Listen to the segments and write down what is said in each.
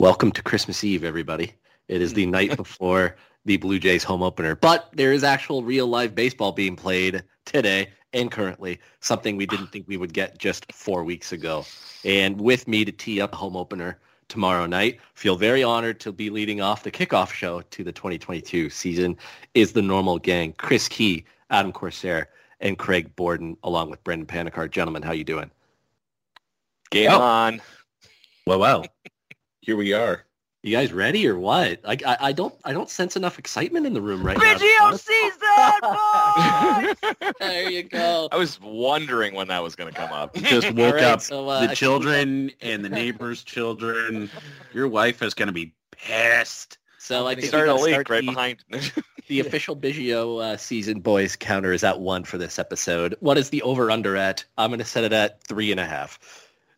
Welcome to Christmas Eve, everybody. It is the night before the Blue Jays home opener, but there is actual real live baseball being played today and currently, something we didn't think we would get just four weeks ago. And with me to tee up the home opener tomorrow night, feel very honored to be leading off the kickoff show to the 2022 season is the normal gang, Chris Key, Adam Corsair, and Craig Borden, along with Brendan Panicard. Gentlemen, how you doing? Game Oh. on. Well, well. Here we are. You guys ready or what? Like I, I don't I don't sense enough excitement in the room right now. Biggio season, boys! there you go. I was wondering when that was going to come up. Just woke right, up so, uh, the children and the neighbors' children. Your wife is going to be pissed. So I It think started a leak start right the, behind. the official Biggio uh, season boys counter is at one for this episode. What is the over under at? I'm going to set it at three and a half.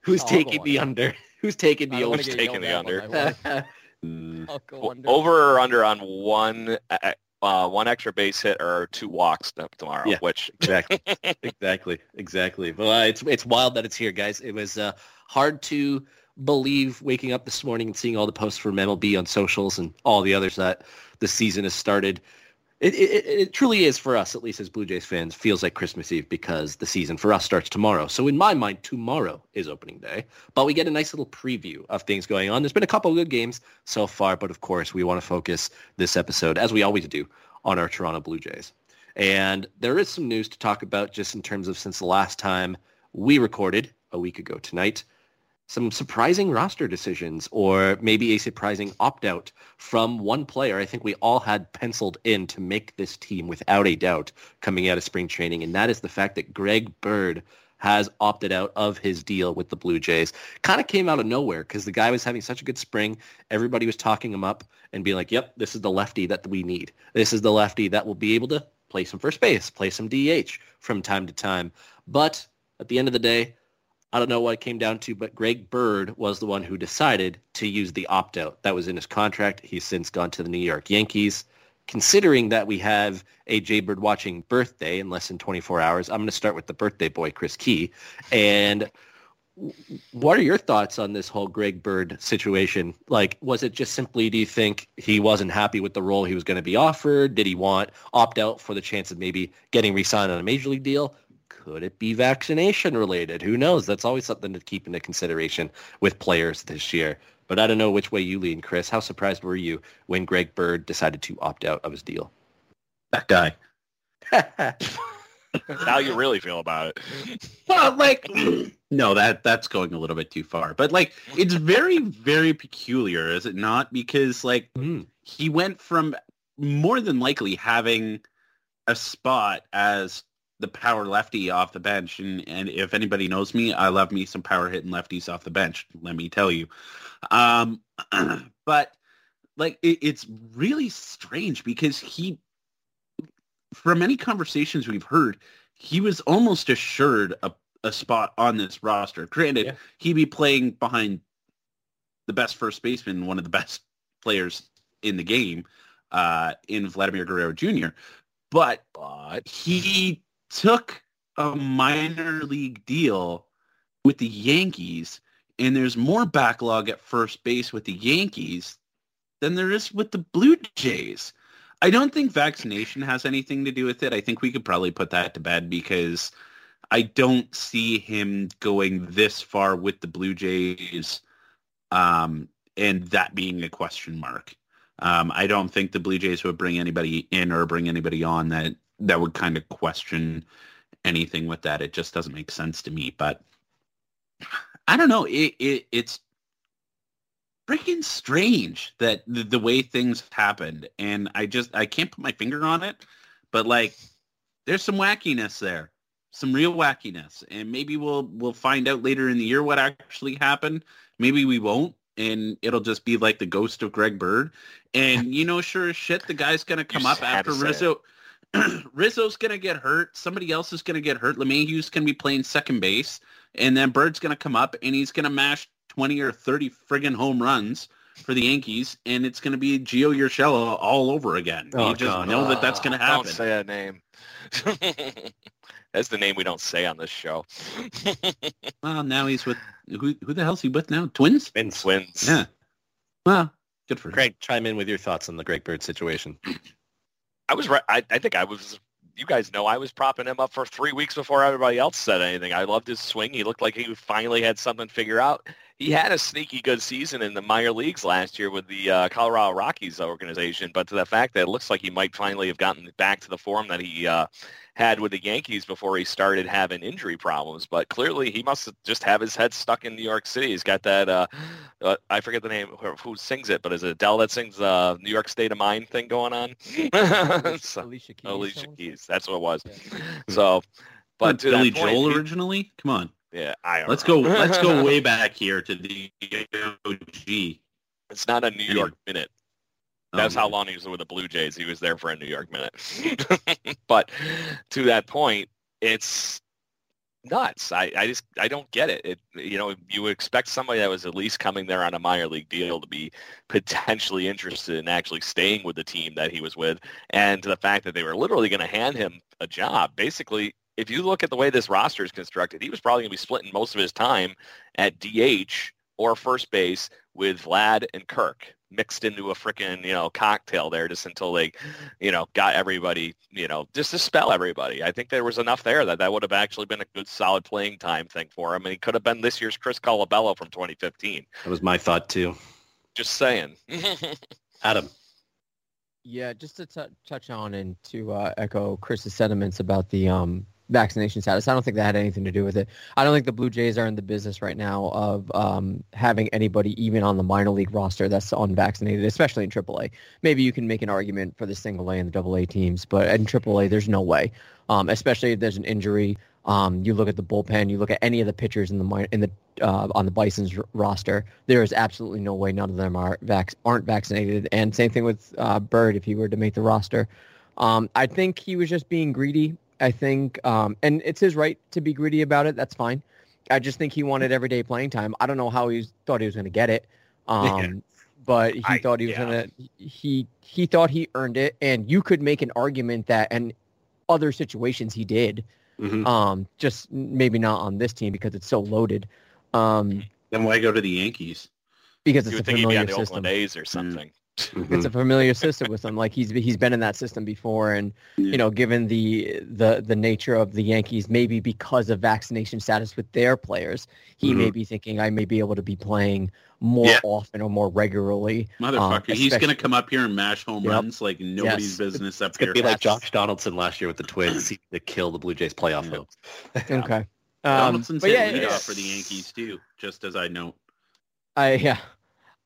Who's Oh, taking go the under. Under? Who's taking the don't wanna over? get taking the under. my wife. I'll go under. Over or under on one uh, uh, one extra base hit or two walks tomorrow, Yeah. which exactly, exactly, exactly. But uh, it's it's wild that it's here, guys. It was uh, hard to believe waking up this morning and seeing all the posts from MLB on socials and all the others that the season has started. It, it, it truly is for us, at least as Blue Jays fans, feels like Christmas Eve because the season for us starts tomorrow. So in my mind, tomorrow is opening day. But we get a nice little preview of things going on. There's been a couple good games so far, but of course we want to focus this episode, as we always do, on our Toronto Blue Jays. And there is some news to talk about just in terms of since the last time we recorded a week ago tonight. Some surprising roster decisions or maybe a surprising opt-out from one player I think we all had penciled in to make this team without a doubt coming out of spring training. And that is the fact that Greg Bird has opted out of his deal with the Blue Jays. Kind of came out of nowhere because the guy was having such a good spring. Everybody was talking him up and being like, yep, this is the lefty that we need. This is the lefty that will be able to play some first base, play some DH from time to time. But at the end of the day, I don't know what it came down to, but Greg Bird was the one who decided to use the opt-out. That was in his contract. He's since gone to the New York Yankees. Considering that we have a Jay Bird watching birthday in less than 24 hours, I'm going to start with the birthday boy, Chris Key. And what are your thoughts on this whole Greg Bird situation? Like, was it just simply, do you think he wasn't happy with the role he was going to be offered? Did he want opt out for the chance of maybe getting re-signed on a major league deal? Could it be vaccination related? Who knows? That's always something to keep into consideration with players this year. But I don't know which way you lean, Chris. How surprised were you when Greg Bird decided to opt out of his deal? that guy. How you really feel about it? Well, like, no, that that's going a little bit too far. But like, it's very, very peculiar, is it not? Because like, Mm. he went from more than likely having a spot as the power lefty off the bench, and and if anybody knows me, I love me some power hitting lefties off the bench. Let me tell you. Um, but like, it, it's really strange because he from many conversations we've heard, he was almost assured a, a spot on this roster. Granted, Yeah. he'd be playing behind the best first baseman, one of the best players in the game, uh, in Vladimir Guerrero Jr. But But he took a minor league deal with the Yankees, and there's more backlog at first base with the Yankees than there is with the Blue Jays. I don't think vaccination has anything to do with it. I think we could probably put that to bed because I don't see him going this far with the Blue Jays um, and that being a question mark. Um, I don't think the Blue Jays would bring anybody in or bring anybody on that that would kind of question anything with that. It just doesn't make sense to me. But I don't know. It, it it's freaking strange that the, the way things happened, and I just I can't put my finger on it. But like, there's some wackiness there, some real wackiness, and maybe we'll we'll find out later in the year what actually happened. Maybe we won't, and it'll just be like the ghost of Greg Bird. And you know, sure as shit, the guy's gonna come up after say it. Rizzo. Rizzo's gonna get hurt. Somebody else is gonna get hurt. LeMahieu's gonna be playing second base, and then Bird's gonna come up and he's gonna mash twenty or thirty friggin' home runs for the Yankees, and it's gonna be Gio Urshela all over again. Oh, you just God. know that that's ah, gonna happen. Don't happen. say that name. That's the name we don't say on this show. Well, now he's with who? Who the hell's he with now? Twins? Vince, Twins. Yeah. Well, good for him. Greg, chime in with your thoughts on the Greg Bird situation. I was right. I, I think I was. You guys know I was propping him up for three weeks before everybody else said anything. I loved his swing. He looked like he finally had something figured out. He had a sneaky good season in the minor leagues last year with the uh, Colorado Rockies organization, but to the fact that it looks like he might finally have gotten back to the form that he uh, had with the Yankees before he started having injury problems. But clearly, he must just have his head stuck in New York City. He's got that. Uh, uh, I forget the name who, who sings it, but is it Adele that sings the uh, New York State of Mind thing going on? So- Alicia Keys. Alicia? Keys. That's what it was. Yeah. So, but But to that Billy point, Joel he- originally? Come on. Yeah, I Let's know. go let's go way back here to the OG. It's not a New York minute. Oh, That's Oh, how long he was with the Blue Jays. He was there for a New York minute. but to that point, it's nuts. I, I just I don't get it. It you know you would expect somebody that was at least coming there on a minor league deal to be potentially interested in actually staying with the team that he was with, and to the fact that they were literally going to hand him a job. Basically, if you look at the way this roster is constructed, he was probably going to be splitting most of his time at DH or first base with Vlad and Kirk mixed into a freaking, you know, cocktail there just until they, you know, got everybody, you know, just to spell everybody. I think there was enough there that that would have actually been a good solid playing time thing for him. And he could have been this year's Chris Colabello from 2015. That was my thought too. Just saying. Adam, Yeah, just to tou- touch on and to uh, echo Chris's sentiments about the um, vaccination status. I don't think that had anything to do with it. I don't think the Blue Jays are in the business right now of um, having anybody even on the minor league roster that's unvaccinated, especially in AAA. Maybe you can make an argument for the single A and the double A teams, but in AAA, there's no way. Um, especially if there's an injury. Um, you look at the bullpen. You look at any of the pitchers in the in the uh, on the Bison's r- roster. There is absolutely no way none of them are vac- aren't vaccinated. And same thing with uh, Bird if he were to make the roster. Um, I think he was just being greedy. I think, um, and it's his right to be greedy about it. That's fine. I just think he wanted everyday playing time. I don't know how he thought he was going to get it, um, but he I- thought he was yeah. going to. He he thought he earned it, and you could make an argument that, and other situations he did. Mhm. Um, just maybe not on this team because it's so loaded. Um, Then why go to the Yankees? because you it's a would think he'd be familiar on the system. Oakland A's or something. It's a familiar system with him. Like he's he's been in that system before, and Yeah. you know, given the the the nature of the Yankees, maybe because of vaccination status with their players, he may be thinking I may be able to be playing more Yeah. often or more regularly. Motherfucker, he's gonna come up here and mash home Yep. runs like nobody's Yes. business up It's gonna here. be like Josh Donaldson last year with the Twins, seemed to kill the Blue Jays playoff Yeah. hopes. Okay. Um, Donaldson's but yeah, leadoff it's- for the Yankees too. Just as I note. I yeah,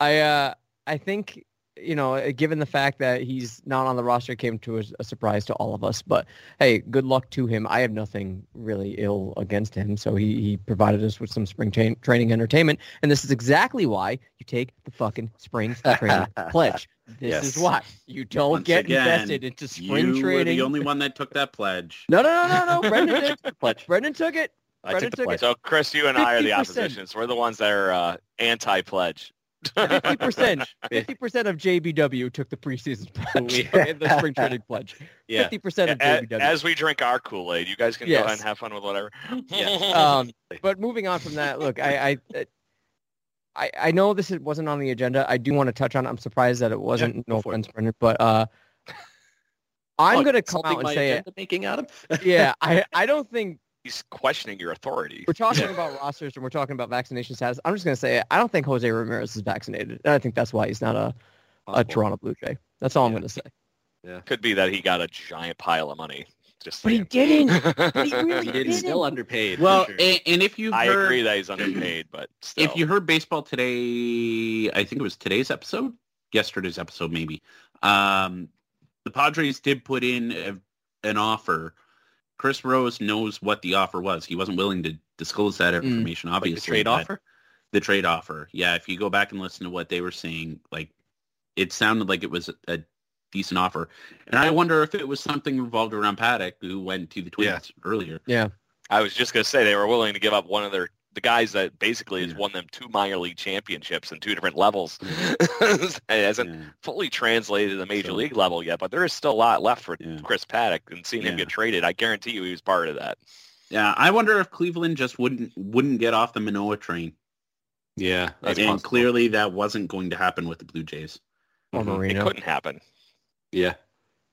I uh, I think you know, uh, given the fact that he's not on the roster, it came to a, a surprise to all of us. But hey, good luck to him. I have nothing really ill against him, so he he provided us with some spring tra- training entertainment, and this is exactly why you take the fucking spring training pledge. This Yes. is why you don't Once get again, invested into spring you were training. the only one that took that pledge. No, no, no, no, no. Brendan did. Pledge. Brendan took it. I Brendan took the took it. pledge. So Chris, you and I are the 50%. oppositions. We're the ones that are uh, anti-pledge. Fifty percent. Fifty percent of JBW took the preseason pledge, Yeah. and the spring training pledge. Yeah. Fifty percent of JBW. As we drink our Kool-Aid, you guys can Yes. go ahead and have fun with whatever. um, but moving on from that, look, I, I, I, I know this wasn't on the agenda. I do want to touch on. it. I'm surprised that it wasn't. Yeah, no go for offense, Brendan, but uh, I'm Oh, gonna come insulting out and say it. making Adam. Yeah, I, I don't think He's questioning your authority. we're talking about rosters and we're talking about vaccination status. I'm just gonna say. I don't think Jose Ramirez is vaccinated, and I think that's why he's not a, a Toronto Blue Jay. That's all I'm gonna say. Yeah. Could be that he got a giant pile of money. Just But he didn't. But he really He didn't. is still underpaid. Well, sure. and, and if you I agree that he's underpaid, but still. if you heard baseball today, I think it was today's episode, yesterday's episode maybe. Um, the Padres did put in a, an offer. Chris Rose knows what the offer was. He wasn't willing to disclose that Mm. information, Like obviously. the trade offer. The trade offer. Yeah, if you go back and listen to what they were saying, like it sounded like it was a, a decent offer. And I wonder if it was something revolved around Paddack, who went to the Twins Yeah. earlier. Yeah. I was just gonna say they were willing to give up one of their the guys that basically has won them two minor league championships in two different levels. it hasn't Yeah. fully translated to the major So- league level yet, but there is still a lot left for Yeah. Chris Paddack and seeing him get traded. I guarantee you he was part of that. Yeah, I wonder if Cleveland just wouldn't wouldn't get off the Manoa train. Yeah, that's and possible. clearly that wasn't going to happen with the Blue Jays. Or Mhm. It couldn't happen. Yeah,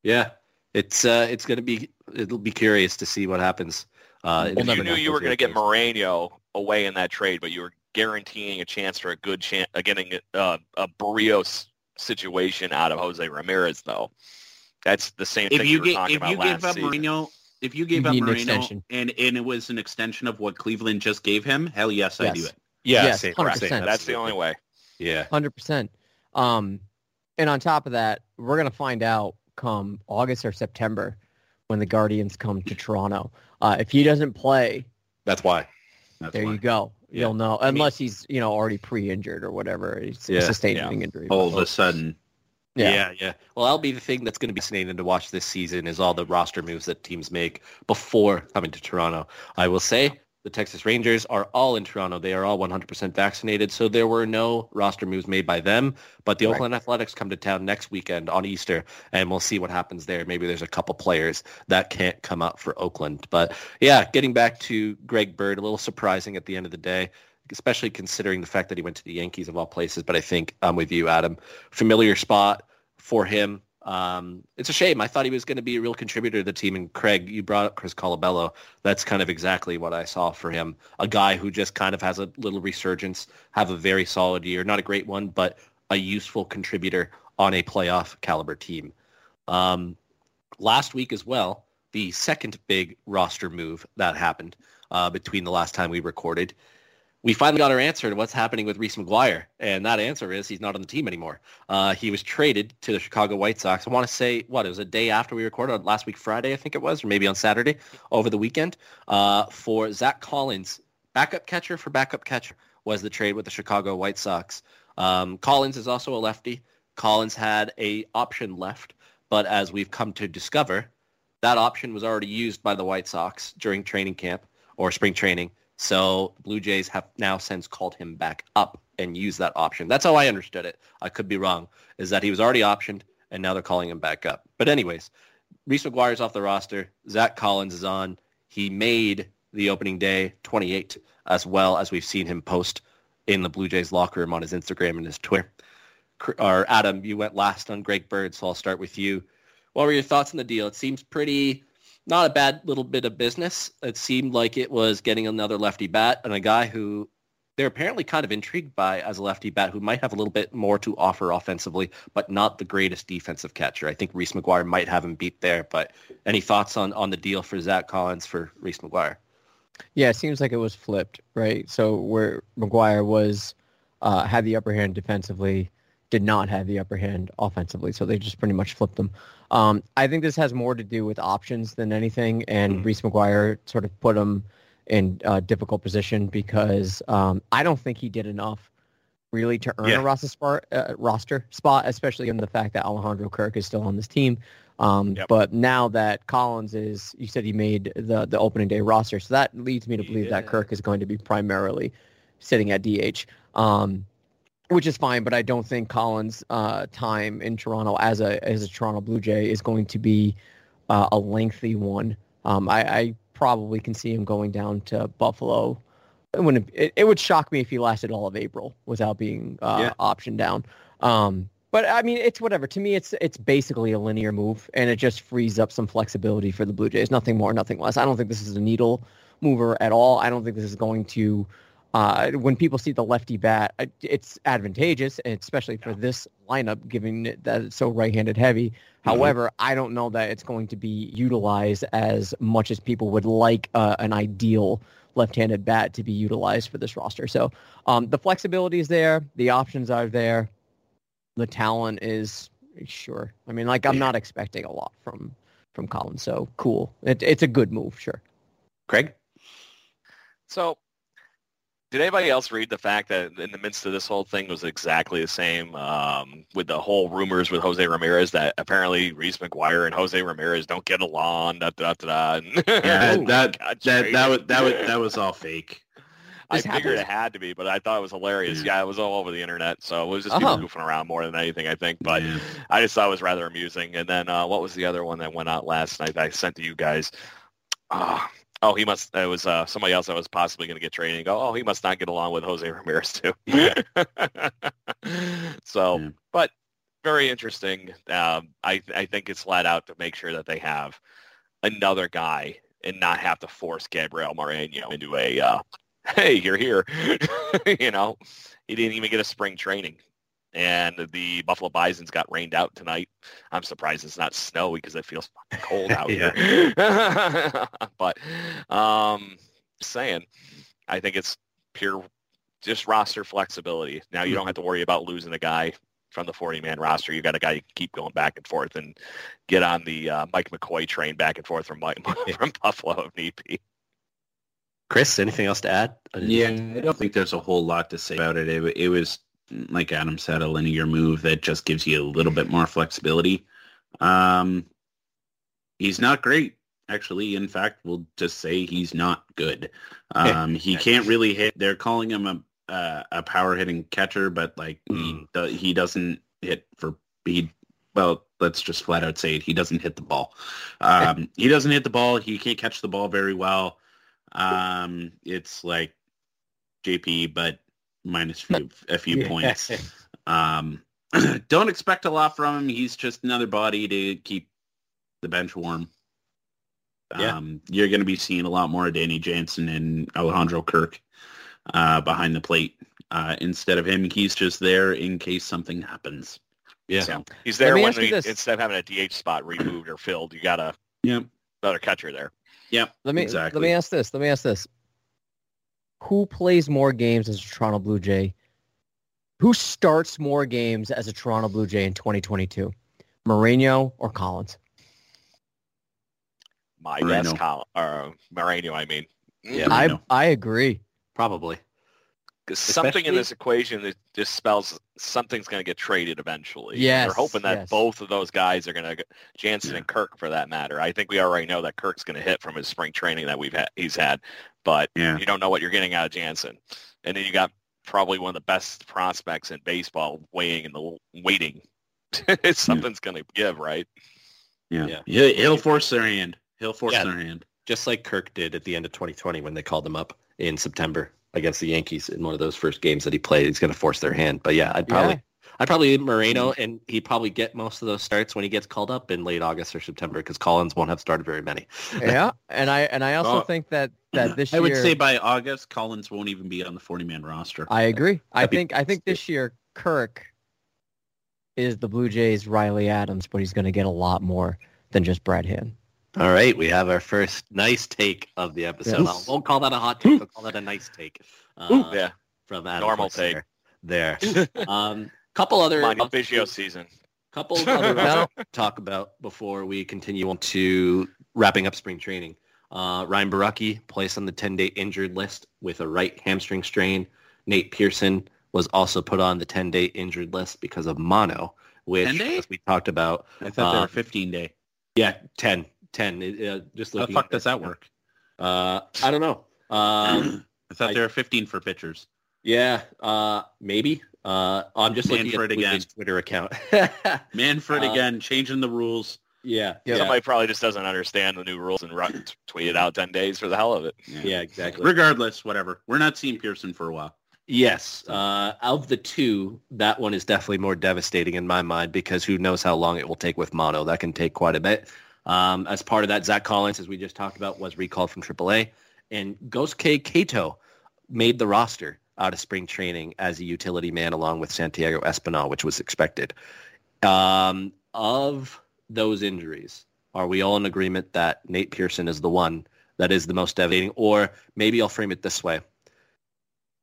yeah. It's uh, it's gonna be it'll be curious to see what happens. Uh, in We'll you knew you were going to get years. Moreno away in that trade, but you were guaranteeing a chance for a good chance of getting uh, a Berrios situation out of Jose Ramirez, though. That's the same If thing you we were get talking if about you last gave up season. Moreno, if you gave You up need an and and it was an extension of what Cleveland just gave him, hell yes, I do it. Yeah, Yes, same, 100%. same, That's the only way. Yeah, Hundred percent. Um, and on top of that, we're gonna find out come August or September when the Guardians come to Toronto. Uh, if he doesn't play, that's why. That's there why. you go. Yeah. You'll know, I mean- unless he's you know already pre-injured or whatever. He's Yeah. sustained Yeah. injury. All of a sudden, Yeah. Yeah. yeah, Well, that'll be the thing that's going to be fascinating to watch this season is all the roster moves that teams make before coming to Toronto. I will say the Texas Rangers are all in Toronto. They are all 100% vaccinated, so there were no roster moves made by them. But the Right. Oakland Athletics come to town next weekend on Easter, and we'll see what happens there. Maybe there's a couple players that can't come out for Oakland. But yeah, getting back to Greg Bird, a little surprising at the end of the day especially considering the fact that he went to the Yankees of all places. But I think I'm with you, Adam. Familiar spot for him. Um, it's a shame. I thought he was going to be a real contributor to the team. And Craig, you brought up Chris Colabello. That's kind of exactly what I saw for him. A guy who just kind of has a little resurgence, have a very solid year. Not a great one, but a useful contributor on a playoff caliber team. Um, last week as well, the second big roster move that happened uh, between the last time we recorded we finally got our answer to what's happening with Reese McGuire, and that answer is he's not on the team anymore. Uh, he was traded to the Chicago White Sox. I want to say what it was a day after we recorded last week, Friday, I think it was, or maybe on Saturday over the weekend uh, for Zach Collins, backup catcher for backup catcher was the trade with the Chicago White Sox. Um, Collins is also a lefty. Collins had a option left, but as we've come to discover, that option was already used by the White Sox during training camp or spring training. So Blue Jays have now since called him back up and used that option. That's how I understood it. I could be wrong. Is that he was already optioned and now they're calling him back up. But anyways, Reese McGuire's off the roster. Zach Collins is on. He made the opening day 28 as well as we've seen him post in the Blue Jays locker room on his Instagram and his Twitter. or Adam, you went last on Greg Bird, so I'll start with you. What were your thoughts on the deal? It seems pretty, not a bad little bit of business. It seemed like it was getting another lefty bat and a guy who they're apparently kind of intrigued by as a lefty bat who might have a little bit more to offer offensively, but not the greatest defensive catcher. I think Reese McGuire might have him beat there. But any thoughts on, on the deal for Zach Collins for Reese McGuire? Yeah, it seems like it was flipped, right? So where McGuire was uh, had the upper hand defensively, did not have the upper hand offensively. So they just pretty much flipped them. Um, I think this has more to do with options than anything, and mm-hmm. Reese McGuire sort of put him in a difficult position because um, I don't think he did enough really to earn yeah. a roster spot, uh, roster spot, especially in the fact that Alejandro Kirk is still on this team. Um, yep. But now that Collins is, you said he made the the opening day roster, so that leads me to believe yeah. that Kirk is going to be primarily sitting at DH, um, which is fine. But I don't think Collins' uh, time in Toronto as a as a Toronto Blue Jay is going to be uh, a lengthy one. Um, I, I probably can see him going down to Buffalo. It, wouldn't, it, it would shock me if he lasted all of April without being uh, yeah. optioned down. Um, but I mean, it's whatever. To me, it's it's basically a linear move, and it just frees up some flexibility for the Blue Jays. Nothing more, nothing less. I don't think this is a needle mover at all. I don't think this is going to. Uh, when people see the lefty bat, it's advantageous, especially for this lineup, given that it's so right-handed heavy. Mm-hmm. However, I don't know that it's going to be utilized as much as people would like uh, an ideal left-handed bat to be utilized for this roster. So um, the flexibility is there, the options are there, the talent is sure. I mean, like I'm not expecting a lot from from Collins, so cool. It, it's a good move, sure. Craig. So did anybody else read the fact that in the midst of this whole thing was exactly the same um, with the whole rumors with Jose Ramirez that apparently Reese McGuire and Jose Ramirez don't get along? Da, da, da, da. Yeah, oh, that, that, that, that, was, that, was, that was all fake. I figured it had to be, but I thought it was hilarious. Yeah, yeah it was all over the internet, so it was just uh-huh. people goofing around more than anything, I think. But yeah. I just thought it was rather amusing. And then uh, what was the other one that went out last night? I sent to you guys. Uh, oh, he must. It was uh, somebody else that was possibly going to get traded. And go, oh, he must not get along with Jose Ramirez too. so, yeah. but very interesting. Um, I I think it's flat out to make sure that they have another guy and not have to force Gabriel Moreno into a uh, hey, you're here. you know, he didn't even get a spring training and the Buffalo Bisons got rained out tonight. I'm surprised it's not snowy because it feels fucking cold out here. but um, saying, I think it's pure just roster flexibility. Now you don't have to worry about losing a guy from the 40-man roster. You got a guy you can keep going back and forth and get on the uh, Mike McCoy train back and forth from Mike, from Buffalo if need be. Chris, anything else to add? Yeah, I don't think there's a whole lot to say about it. It, it was like Adam said, a linear move that just gives you a little bit more flexibility. Um, he's not great, actually. In fact, we'll just say he's not good. Um, he can't really hit. They're calling him a uh, a power hitting catcher, but like mm. he he doesn't hit for he. Well, let's just flat out say it. He doesn't hit the ball. Um, he doesn't hit the ball. He can't catch the ball very well. Um, it's like JP, but minus few, a few yeah. points. Um, don't expect a lot from him. He's just another body to keep the bench warm. Yeah. Um, you're going to be seeing a lot more of Danny Jansen and Alejandro Kirk uh, behind the plate. Uh, instead of him, he's just there in case something happens. Yeah, so, he's there when we, instead of having a DH spot removed or filled, you got a yeah another catcher there. Yeah, let me exactly. let me ask this. Let me ask this who plays more games as a Toronto Blue Jay? Who starts more games as a Toronto Blue Jay in 2022? Moreno or Collins? My Moreno. guess, Col- uh, or Moreno. I mean, yeah, I I agree. Probably because something in this equation that just spells something's going to get traded eventually. Yeah, we're hoping that yes. both of those guys are going to Jansen yeah. and Kirk for that matter. I think we already know that Kirk's going to hit from his spring training that we've had. He's had, but yeah. you don't know what you're getting out of Jansen. And then you got probably one of the best prospects in baseball waiting in the waiting. Something's yeah. going to give, right? Yeah. yeah. He'll force their hand. He'll force their hand. Just like Kirk did at the end of 2020 when they called him up in September against the Yankees in one of those first games that he played. He's going to force their hand. But yeah, I'd probably I'd probably leave Moreno, mm-hmm. and he'd probably get most of those starts when he gets called up in late August or September because Collins won't have started very many. yeah, and I and I also Well, think that that this I year would say by August, Collins won't even be on the 40-man roster. I agree. I That'd be- think I think this year Kirk is the Blue Jays Riley Adams, but he's going to get a lot more than just Brad Hand. All right, we have our first nice take of the episode. Yes. I won't call that a hot take. I'll call that a nice take. Uh, yeah, from Adam Normal Forster There. um, couple other Come on, Biggio season. couple other rounds to talk about before we continue on to wrapping up spring training. Uh, Ryan Borucki placed on the 10-day injured list with a right hamstring strain. Nate Pearson was also put on the 10-day injured list because of mono, which, as we talked about, I thought they Uh, were 15 day. yeah, 10. 10. It, uh, just How the fuck at does that work? Uh, I don't know. Um, I thought I- they were 15 for pitchers. yeah, uh, maybe. Uh, I'm just looking Manfred at again. Jays Twitter account. Manfred Uh, again, changing the rules. yeah, Yeah. yeah, Somebody probably just doesn't understand the new rules and run, tweet it out 10 days for the hell of it. yeah, exactly. Regardless, whatever. We're not seeing Pearson for a while. Yes, uh, of the two, that one is definitely more devastating in my mind because who knows how long it will take with mono. That can take quite a bit. Um, as part of that, Zach Collins, as we just talked about, was recalled from AAA, and Gosuke Katoh made the roster out of spring training as a utility man along with Santiago Espinal, which was expected. Um, of those injuries, are we all in agreement that Nate Pearson is the one that is the most devastating? Or maybe I'll frame it this way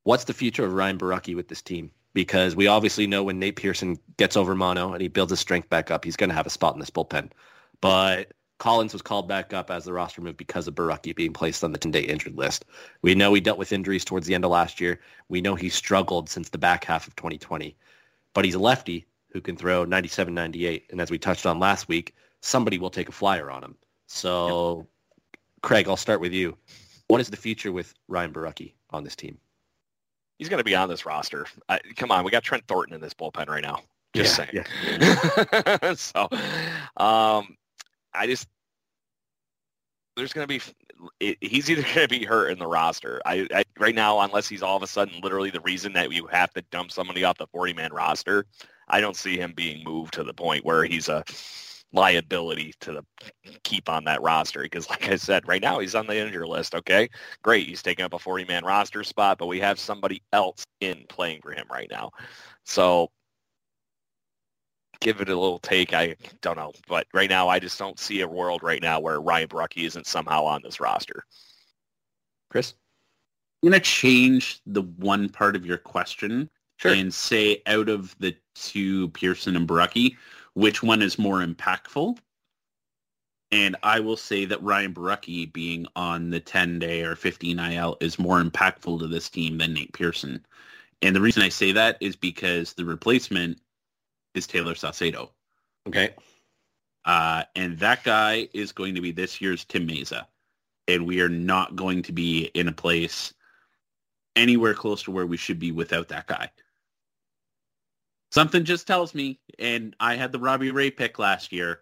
what's the future of Ryan Borucki with this team? Because we obviously know when Nate Pearson gets over mono and he builds his strength back up, he's going to have a spot in this bullpen. But Collins was called back up as the roster moved because of Borucki being placed on the 10-day injured list. We know he dealt with injuries towards the end of last year. We know he struggled since the back half of 2020. But he's a lefty who can throw 97, 98. And as we touched on last week, somebody will take a flyer on him. So, Craig, I'll start with you. What is the future with Ryan Borucki on this team? He's going to be on this roster. I, come on, we got Trent Thornton in this bullpen right now. Just Yeah, saying. so, um, I just there's going to be it, he's either going to be hurt in the roster. I, I right now, unless he's all of a sudden literally the reason that you have to dump somebody off the 40 man roster, I don't see him being moved to the point where he's a liability to the keep on that roster. Because like I said right now he's on the injury list okay? Great he's taking up a 40 man roster spot but we have somebody else in playing for him right now. So give it a little take I don't know but right now I just don't see a world right now where Ryan Borucki isn't somehow on this roster Chris? I'm going to change the one part of your question Sure. and say out of the two, Pearson and Borucki, which one is more impactful? And I will say that Ryan Borucki being on the 10-day or 15 IL is more impactful to this team than Nate Pearson. And the reason I say that is because the replacement is Tayler Saucedo. Okay. Uh, and that guy is going to be this year's Tim Mayza. And we are not going to be in a place anywhere close to where we should be without that guy. Something just tells me, and I had the Robbie Ray pick last year,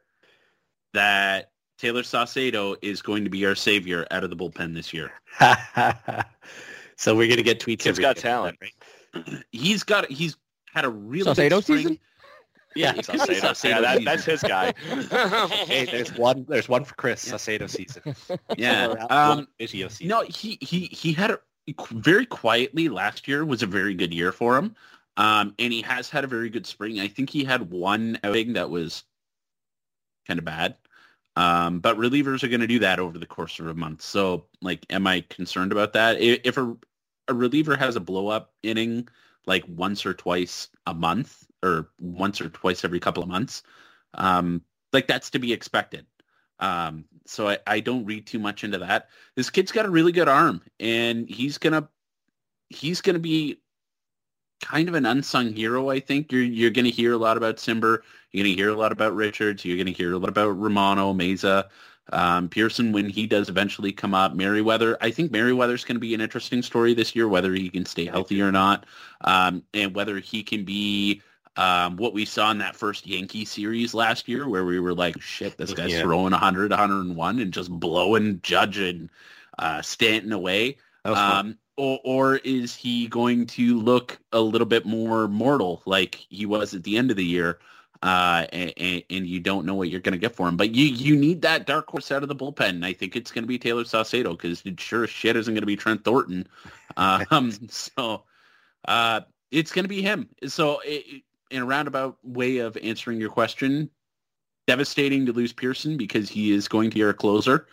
that Tayler Saucedo is going to be our savior out of the bullpen this year. so we're gonna get tweets. He's got day, talent. right? He's got he's had a really Saucedo good season? Yeah. Saucedo. Saucedo yeah, that, that's his guy hey, there's one. There's one for Chris. Yeah. Saucedo season. Yeah. Um, one season. No, he he he had a very quietly last year was a very good year for him. Um, and he has had a very good spring. I think he had one outing that was kind of bad. Um, but relievers are going to do that over the course of a month. So, like, am I concerned about that? If a, a reliever has a blow up inning like once or twice a month or once or twice every couple of months, um, like that's to be expected. Um, so I, I don't read too much into that. This kid's got a really good arm and he's gonna he's gonna be kind of an unsung hero, I think. You're you're gonna hear a lot about Cimber, you're gonna hear a lot about Richards, you're gonna hear a lot about Romano, Mayza, um, Pearson when he does eventually come up, Merryweather. I think Merryweather's gonna be an interesting story this year, whether he can stay healthy or not. Um, and whether he can be um, what we saw in that first Yankee series last year, where we were like, "Shit, this guy's Yeah. throwing 100, 101, and just blowing Judge and uh, Stanton away." That was fun. Um, or, or is he going to look a little bit more mortal like he was at the end of the year? Uh, and, and you don't know what you're going to get for him. But you you need that dark horse out of the bullpen. And I think it's going to be Tayler Saucedo because it sure as shit isn't going to be Trent Thornton. Um, so uh, it's going to be him. So it, in a roundabout way of answering your question, devastating to lose Pearson because he is going to be our closer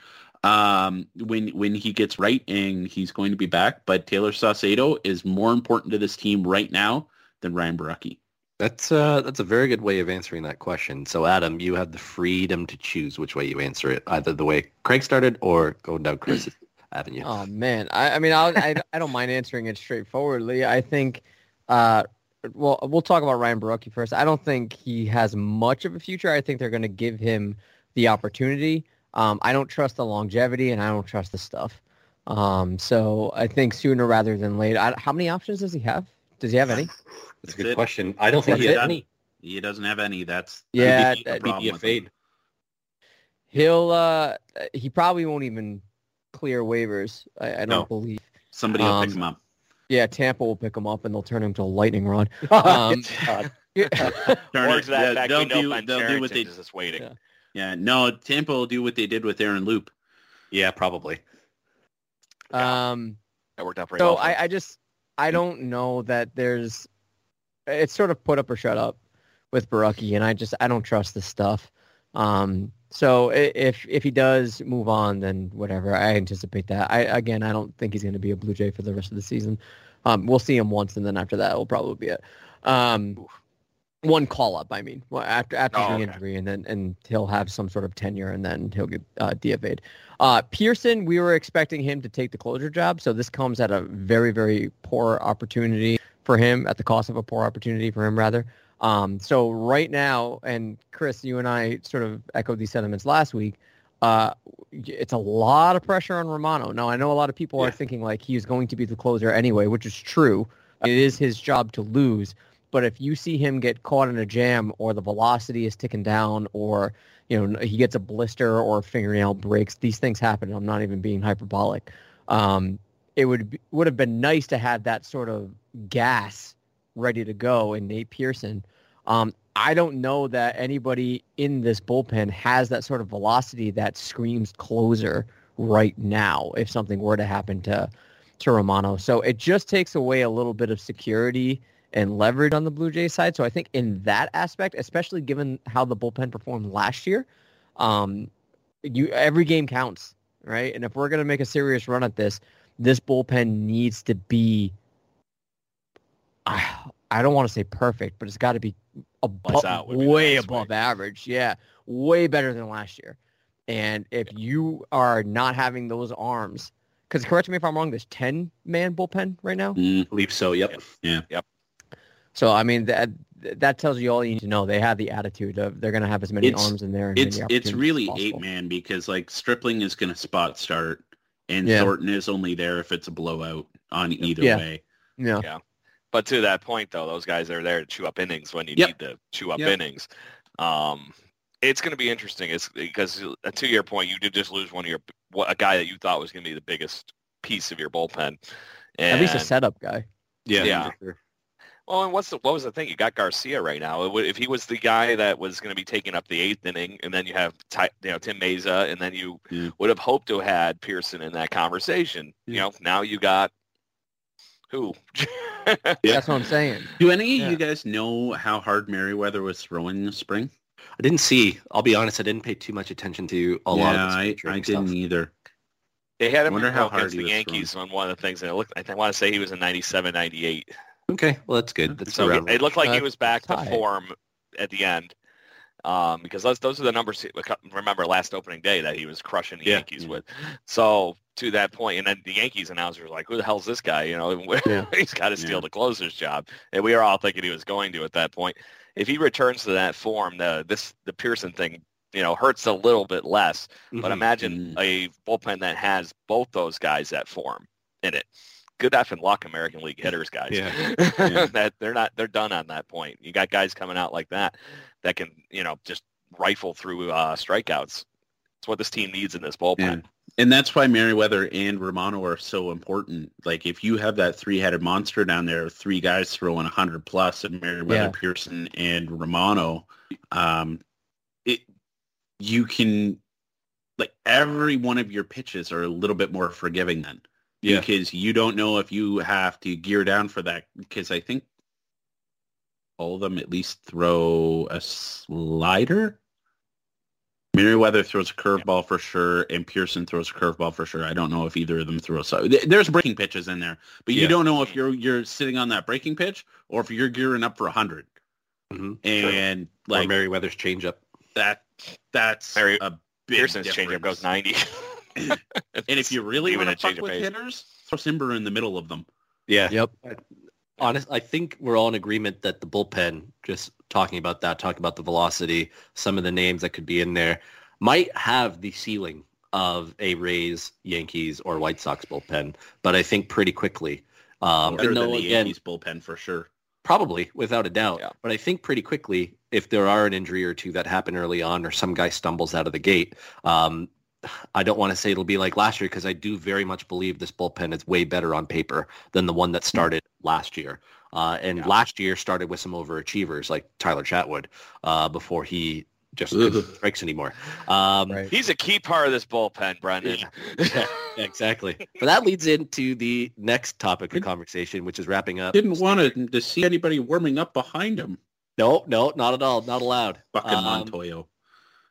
um, when when he gets right and he's going to be back. But Tayler Saucedo is more important to this team right now than Ryan Borucki. That's uh, that's a very good way of answering that question. So, Adam, you have the freedom to choose which way you answer it, either the way Craig started or going down Chris' avenue. Oh man, I, I mean, I'll, I I don't mind answering it straightforwardly. I think, uh, well, we'll talk about Ryan Borucki first. I don't think he has much of a future. I think they're going to give him the opportunity. Um, I don't trust the longevity, and I don't trust the stuff. Um, so I think sooner rather than later. I, how many options does he have? Does he have any? That's a good question. I don't think he has any. He doesn't have any. That's Yeah, that'd be that- a Be a fade. him. He'll uh, he probably won't even clear waivers. I, I don't No. believe. Somebody will pick Um, him up. Yeah, Tampa will pick him up and they'll turn him to a lightning rod. Um, yeah. Turn or it- to that yeah, they'll do- they'll do what they- is just waiting. Yeah. Yeah, no, Tampa will do what they did with Aaron Loup. Yeah, probably. Um, That worked out pretty so well. for him. I, I just I don't know that there's it's sort of put up or shut up with Borucki, and I just I don't trust this stuff. Um, so if if he does move on, then whatever. I anticipate that. I again I don't think he's going to be a Blue Jay for the rest of the season. Um, we'll see him once, and then after that, will probably be it. Um, one call up, I mean, well, after after Oh, the okay. injury, and then and he'll have some sort of tenure, and then he'll get uh, DFA'd. Uh, Pearson, we were expecting him to take the closer job, so this comes at a very very poor opportunity for him, at the cost of a poor opportunity for him, rather. Um, so right now, and Chris, you and I sort of echoed these sentiments last week. Uh, it's a lot of pressure on Romano. Now I know a lot of people are thinking like he's going to be the closer anyway, which is true. It is his job to lose. But if you see him get caught in a jam or the velocity is ticking down or, you know, he gets a blister or a fingernail breaks, these things happen. I'm not even being hyperbolic. Um, it would be, would have been nice to have that sort of gas ready to go in Nate Pearson. Um, I don't know that anybody in this bullpen has that sort of velocity that screams closer right now if something were to happen to to Romano. So it just takes away a little bit of security and leverage on the Blue Jays side. So I think in that aspect, especially given how the bullpen performed last year, um, you every game counts, right? And if we're going to make a serious run at this, this bullpen needs to be. I, I don't want to say perfect, but it's got to be above, out would be the way nice above way. average. Yeah, way better than last year. And if you are not having those arms, because correct me if I'm wrong, there's 10 man bullpen right now. Mm, believe so. Yep. Yeah. Yep. So I mean that that tells you all you need to know. They have the attitude of they're going to have as many It's- arms in there. And it's it's really as eight man because like Stripling is going to spot start and Yeah. Thornton is only there if it's a blowout on either Yeah. way. Yeah. But to that point, though, those guys are there to chew up innings when you Yep. need to chew up Yep. innings. Um, it's going to be interesting. It's because uh, to your point, you did just lose one of your a guy that you thought was going to be the biggest piece of your bullpen. At least a setup guy. Yeah. Yeah. sure. Well, and what's the, what was the thing? You got Garcia right now. Would- If he was the guy that was going to be taking up the eighth inning, and then you have Ty, you know Tim Mayza, and then you Yeah. would have hoped to have had Pearson in that conversation. You know, now you got who? That's what I'm saying. Do any Yeah. of you guys know how hard Merryweather was throwing this spring? I didn't see. I'll be honest. I didn't pay too much attention to a yeah, lot of I, the I didn't stuff. either. They had him Wonder in how how hard against the was Yankees on one of the things, and it looked. I want to say he was in 97, 98. Okay. Well, that's good. That's So it, it looked like he Uh, was back to form at the end. Um, because those those are the numbers. he- Remember last opening day that he was crushing the Yeah. Yankees Yeah. with. So to that point, and then the Yankees announcer was like, "Who the hell's this guy? You know, Yeah. he's got to steal the closer's job." And we were all thinking he was going to at that point. If he returns to that form, the this the Pearson thing, you know, hurts a little bit less. But Mhm. imagine Mhm. a bullpen that has both those guys at form in it. Good effing luck, American League hitters, guys. Yeah. Yeah. that they're not they're done on that point. You got guys coming out like that that can you know just rifle through uh, strikeouts. It's what this team needs in this bullpen. And that's why Merryweather and Romano are so important. Like if you have that three-headed monster down there, three guys throwing 100 plus, and Merryweather, Yeah. Pearson, and Romano, um, it you can like every one of your pitches are a little bit more forgiving then Yeah. because you don't know if you have to gear down for that because I think all of them at least throw a slider. Merryweather throws a curveball for sure, and Pearson throws a curveball for sure. I don't know if either of them throw a slider. There's breaking pitches in there, but you Yeah. don't know if you're you're sitting on that breaking pitch or if you're gearing up for a 100 Mhm. and Or like Merryweather's changeup. that. That's Mary- a big Pearson's changeup difference. goes 90. And if you really Even want to a fuck with pace. hitters, throw Cimber in the middle of them. Yeah. Yep. Honest, I think we're all in agreement that the bullpen, just talking about that, talking about the velocity, some of the names that could be in there, might have the ceiling of a Rays, Yankees, or White Sox bullpen. But I think pretty quickly, um, Better and than though, the again, Yankees bullpen for sure. probably without a doubt. Yeah. But I think pretty quickly, if there are an injury or two that happen early on, or some guy stumbles out of the gate, um, I don't want to say it'll be like last year because I do very much believe this bullpen is way better on paper than the one that started last year. Uh, and Yeah. last year started with some overachievers like Tyler Chatwood uh, before he just Ugh. couldn't strikes anymore. Um, Right. He's a key part of this bullpen, Brendan. Yeah, exactly. But that leads into the next topic of conversation, which is wrapping up. Didn't want to, to see anybody warming up behind him. No, no, not at all. Not allowed. Fucking Um, Montoyo.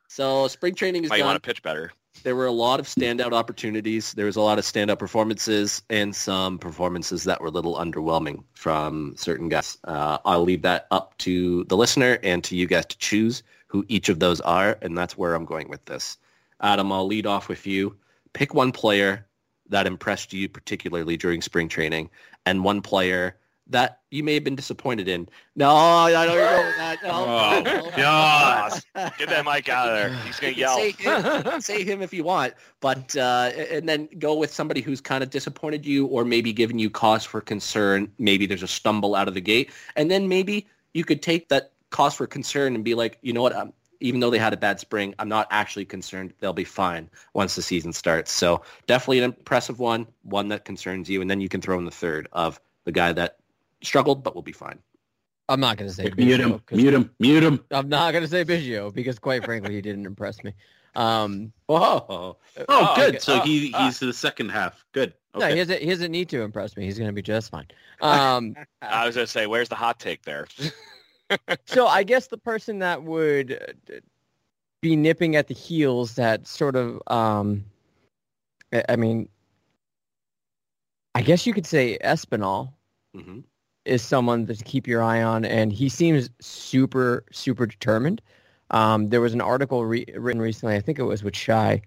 So spring training is Why you want to pitch better? There were a lot of standout opportunities. There was a lot of standout performances and some performances that were a little underwhelming from certain guys. Uh, I'll leave that up to the listener and to you guys to choose who each of those are, and that's where I'm going with this. Adam, I'll lead off with you. Pick one player that impressed you particularly during spring training and one player that you may have been disappointed in. No, I don't with that. No, Oh. Get that mic out of there. He's gonna yell. Say him, say him if you want, but uh, and then go with somebody who's kind of disappointed you, or maybe given you cause for concern. Maybe there's a stumble out of the gate, and then maybe you could take that cause for concern and be like, you know what? Um, even though they had a bad spring, I'm not actually concerned. They'll be fine once the season starts. So definitely an impressive one, one that concerns you, and then you can throw in the third of the guy that struggled but we'll be fine. I'm not going to say Mute Biggio, him. 'cause- Mute him. Mute him. I'm not going to say Biggio because, quite frankly, he didn't impress me. Um, Whoa! Oh, Oh, good. okay. So Oh, he ah. he's the second half. Good. No, Okay. he doesn't. He doesn't need to impress me. He's going to be just fine. Um, I was gonna say, where's the hot take there? so I guess the person that would uh, be nipping at the heels, that sort of, um, I I mean, I guess you could say Espinal hmm is someone to keep your eye on, and he seems super, super determined. Um, there was an article re- written recently, I think it was with Shi,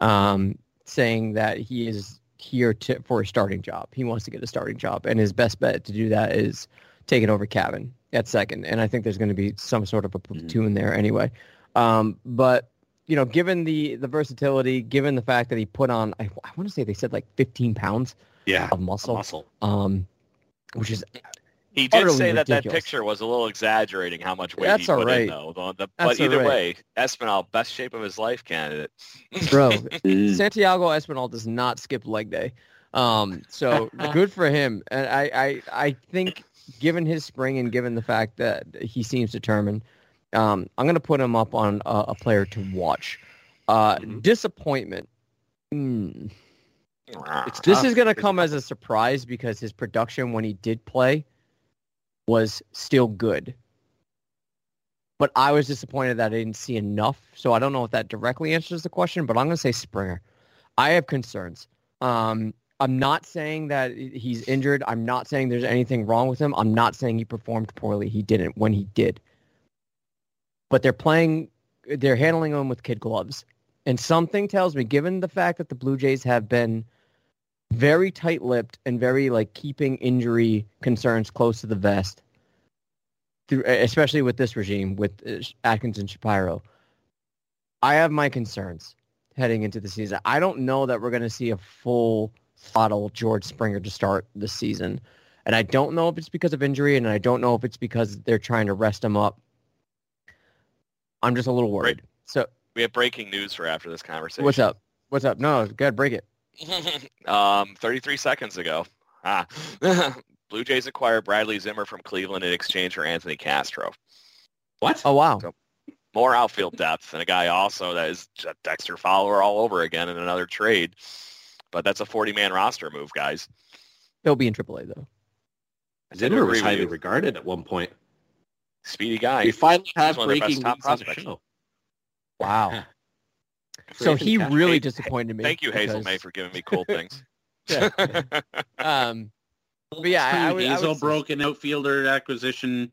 um, saying that he is here to, for a starting job. He wants to get a starting job, and his best bet to do that is taking over Cavan at second. And I think there's going to be some sort of a platoon there anyway. Um, but you know, given the the versatility, given the fact that he put on, I, I want to say they said like 15 pounds Yeah, of muscle, muscle. um, which is He did Utterly say that that picture was a little exaggerating how much weight That's he all put in, though. The- the- That's but either all right. way, Espinal, best shape of his life candidate. bro. Mm. Santiago Espinal does not skip leg day. Um, so good for him. And I, I, I think given his spring and given the fact that he seems determined, um, I'm going to put him up on a, a player to watch. Uh, Mhm. Disappointment. Hmm. It's This tough. is going to come as a surprise because his production when he did play was still good. But I was disappointed that I didn't see enough. So I don't know if that directly answers the question, but I'm going to say Springer. I have concerns. Um, I'm not saying that he's injured. I'm not saying there's anything wrong with him. I'm not saying he performed poorly. He didn't when he did. But they're playing, they're handling him with kid gloves. And something tells me, given the fact that the Blue Jays have been very tight-lipped and very like keeping injury concerns close to the vest, through, especially with this regime with uh, Atkins and Shapiro. I have my concerns heading into the season. I don't know that we're going to see a full throttle George Springer to start the season. And I don't know if it's because of injury and I don't know if it's because they're trying to rest him up. I'm just a little worried. So We have breaking news for after this conversation. what's up? What's up? No, go ahead, break it. um, 33 seconds ago. Ah. Blue Jays acquired Bradley Zimmer from Cleveland in exchange for Anthony Castro. What? Oh wow. So- More outfield depth and a guy also that is a Dexter Fowler all over again in another trade. But that's a 40-man roster move, guys. He'll be in AAA though. I Zimmer was highly you. regarded at one point. Speedy guy. We finally have one of the best breaking top news on the show. Wow. For so he really Hey, disappointed me. Thank you, Hazel because- May, for giving me cool things. Yeah. Um, but yeah, I, I I Hazel would say- broke an outfielder acquisition.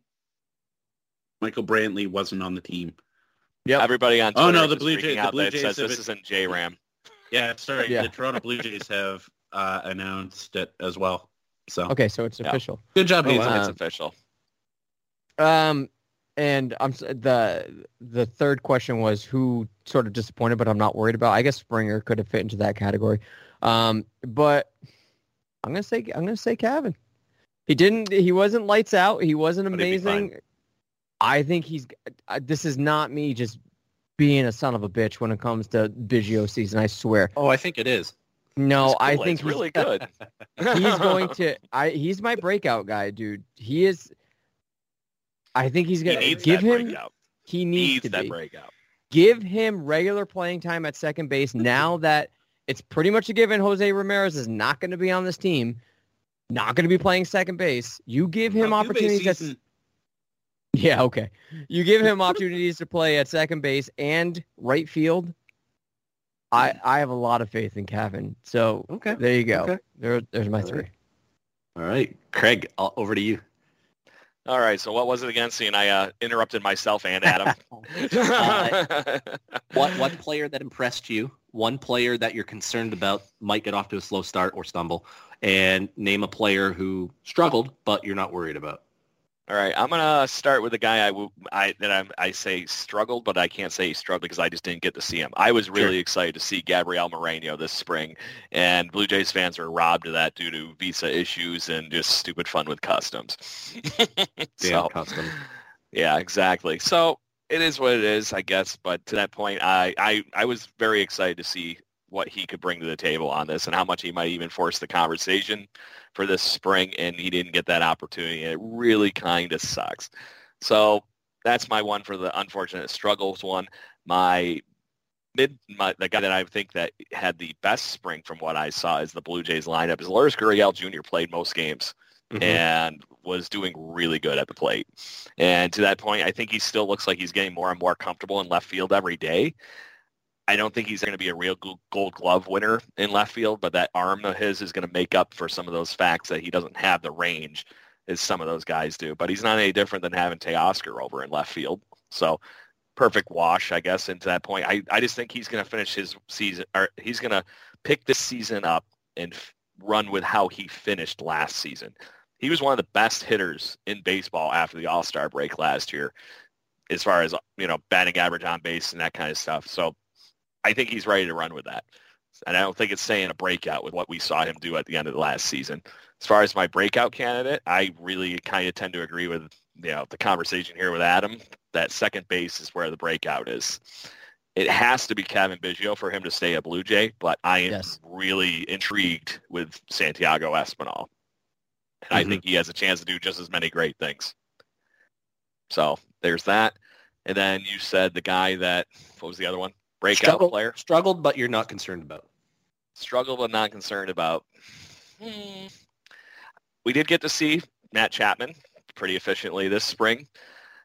Michael Brantley wasn't on the team. Yeah, Everybody on Oh, no, the Blue Jays- the Blue Jays says this it- isn't J-Ram. Yeah, sorry. Yeah. The Toronto Blue Jays have uh, announced it as well. So Okay, so it's Yeah. official. good job, Oh, Hazel. It's Um, official. Um, and I'm the the third question was who sort of disappointed, but I'm not worried about. I guess Springer could have fit into that category. Um, but I'm gonna say I'm gonna say Cavan. He didn't. He wasn't lights out. He wasn't But he'd be fine. amazing. I think he's. I, this is not me just being a son of a bitch when it comes to Biggio season. I swear. Oh, I think it is. No, It's I think it's he's- really good. he's going to I he's my breakout guy, dude. He is I think he's gonna needs give him breakout. he needs, Needs to that be. breakout. Give him regular playing time at second base now that it's pretty much a given Jose Ramirez is not going to be on this team, not going to be playing second base. You give him opportunities at Yeah, okay. You give him opportunities to play at second base and right field. I I have a lot of faith in Cavan. So Okay. there you go. Okay. There there's my All three. right. All right, Craig, over to you. All right. So what was it again? Seeing I uh, interrupted myself and Adam. What one player that impressed you? One player that you're concerned about might get off to a slow start or stumble, and name a player who struggled but you're not worried about. All right, I'm gonna start with the guy I, I that I'm, I say struggled, but I can't say he struggled because I just didn't get to see him. I was really Sure. excited to see Gabriel Moreno this spring, and Blue Jays fans were robbed of that due to visa issues and just stupid fun with customs. So, custom. yeah, exactly. So it is what it is, I guess. But to that point, I, I, I was very excited to see what he could bring to the table on this and how much he might even force the conversation for this spring. And he didn't get that opportunity. And it really kind of sucks. So that's my one for the unfortunate struggles one. My mid, my, the guy that I think that had the best spring from what I saw is the Blue Jays lineup is Lourdes Gurriel Jr. played most games Mhm. and was doing really good at the plate. And to that point, I think he still looks like he's getting more and more comfortable in left field every day. I don't think he's going to be a real gold glove winner in left field, but that arm of his is going to make up for some of those facts that he doesn't have the range as some of those guys do. But he's not any different than having Teoscar over in left field. So perfect wash, I guess, into that point. I, I just think he's going to finish his season, or he's going to pick this season up and f- run with how he finished last season. He was one of the best hitters in baseball after the All-Star break last year, as far as you know, batting average on base and that kind of stuff. So I think he's ready to run with that. And I don't think it's saying a breakout with what we saw him do at the end of the last season. As far as my breakout candidate, I really kind of tend to agree with you know the conversation here with Adam that second base is where the breakout is. It has to be Cavan Biggio for him to stay a Blue Jay, but I am Yes. really intrigued with Santiago Espinal. And I Mhm. think he has a chance to do just as many great things. So there's that. And then you said the guy that, what was the other one? Breakout struggled, player? struggled, but you're not concerned about. Struggled but not concerned about. Hmm. We did get to see Matt Chapman pretty efficiently this spring,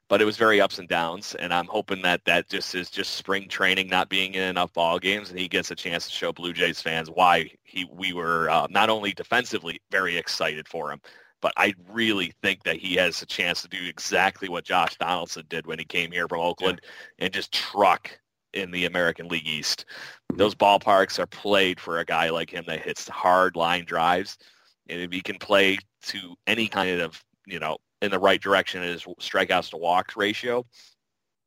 but it was very ups and downs. And I'm hoping that that just is just spring training, not being in enough ball games, and he gets a chance to show Blue Jays fans why he we were uh, not only defensively very excited for him, but I really think that he has a chance to do exactly what Josh Donaldson did when he came here from Oakland and just truck in the American League East. Those ballparks are played for a guy like him that hits hard line drives. And if he can play to any kind of, you know, in the right direction in his strikeouts to walks ratio,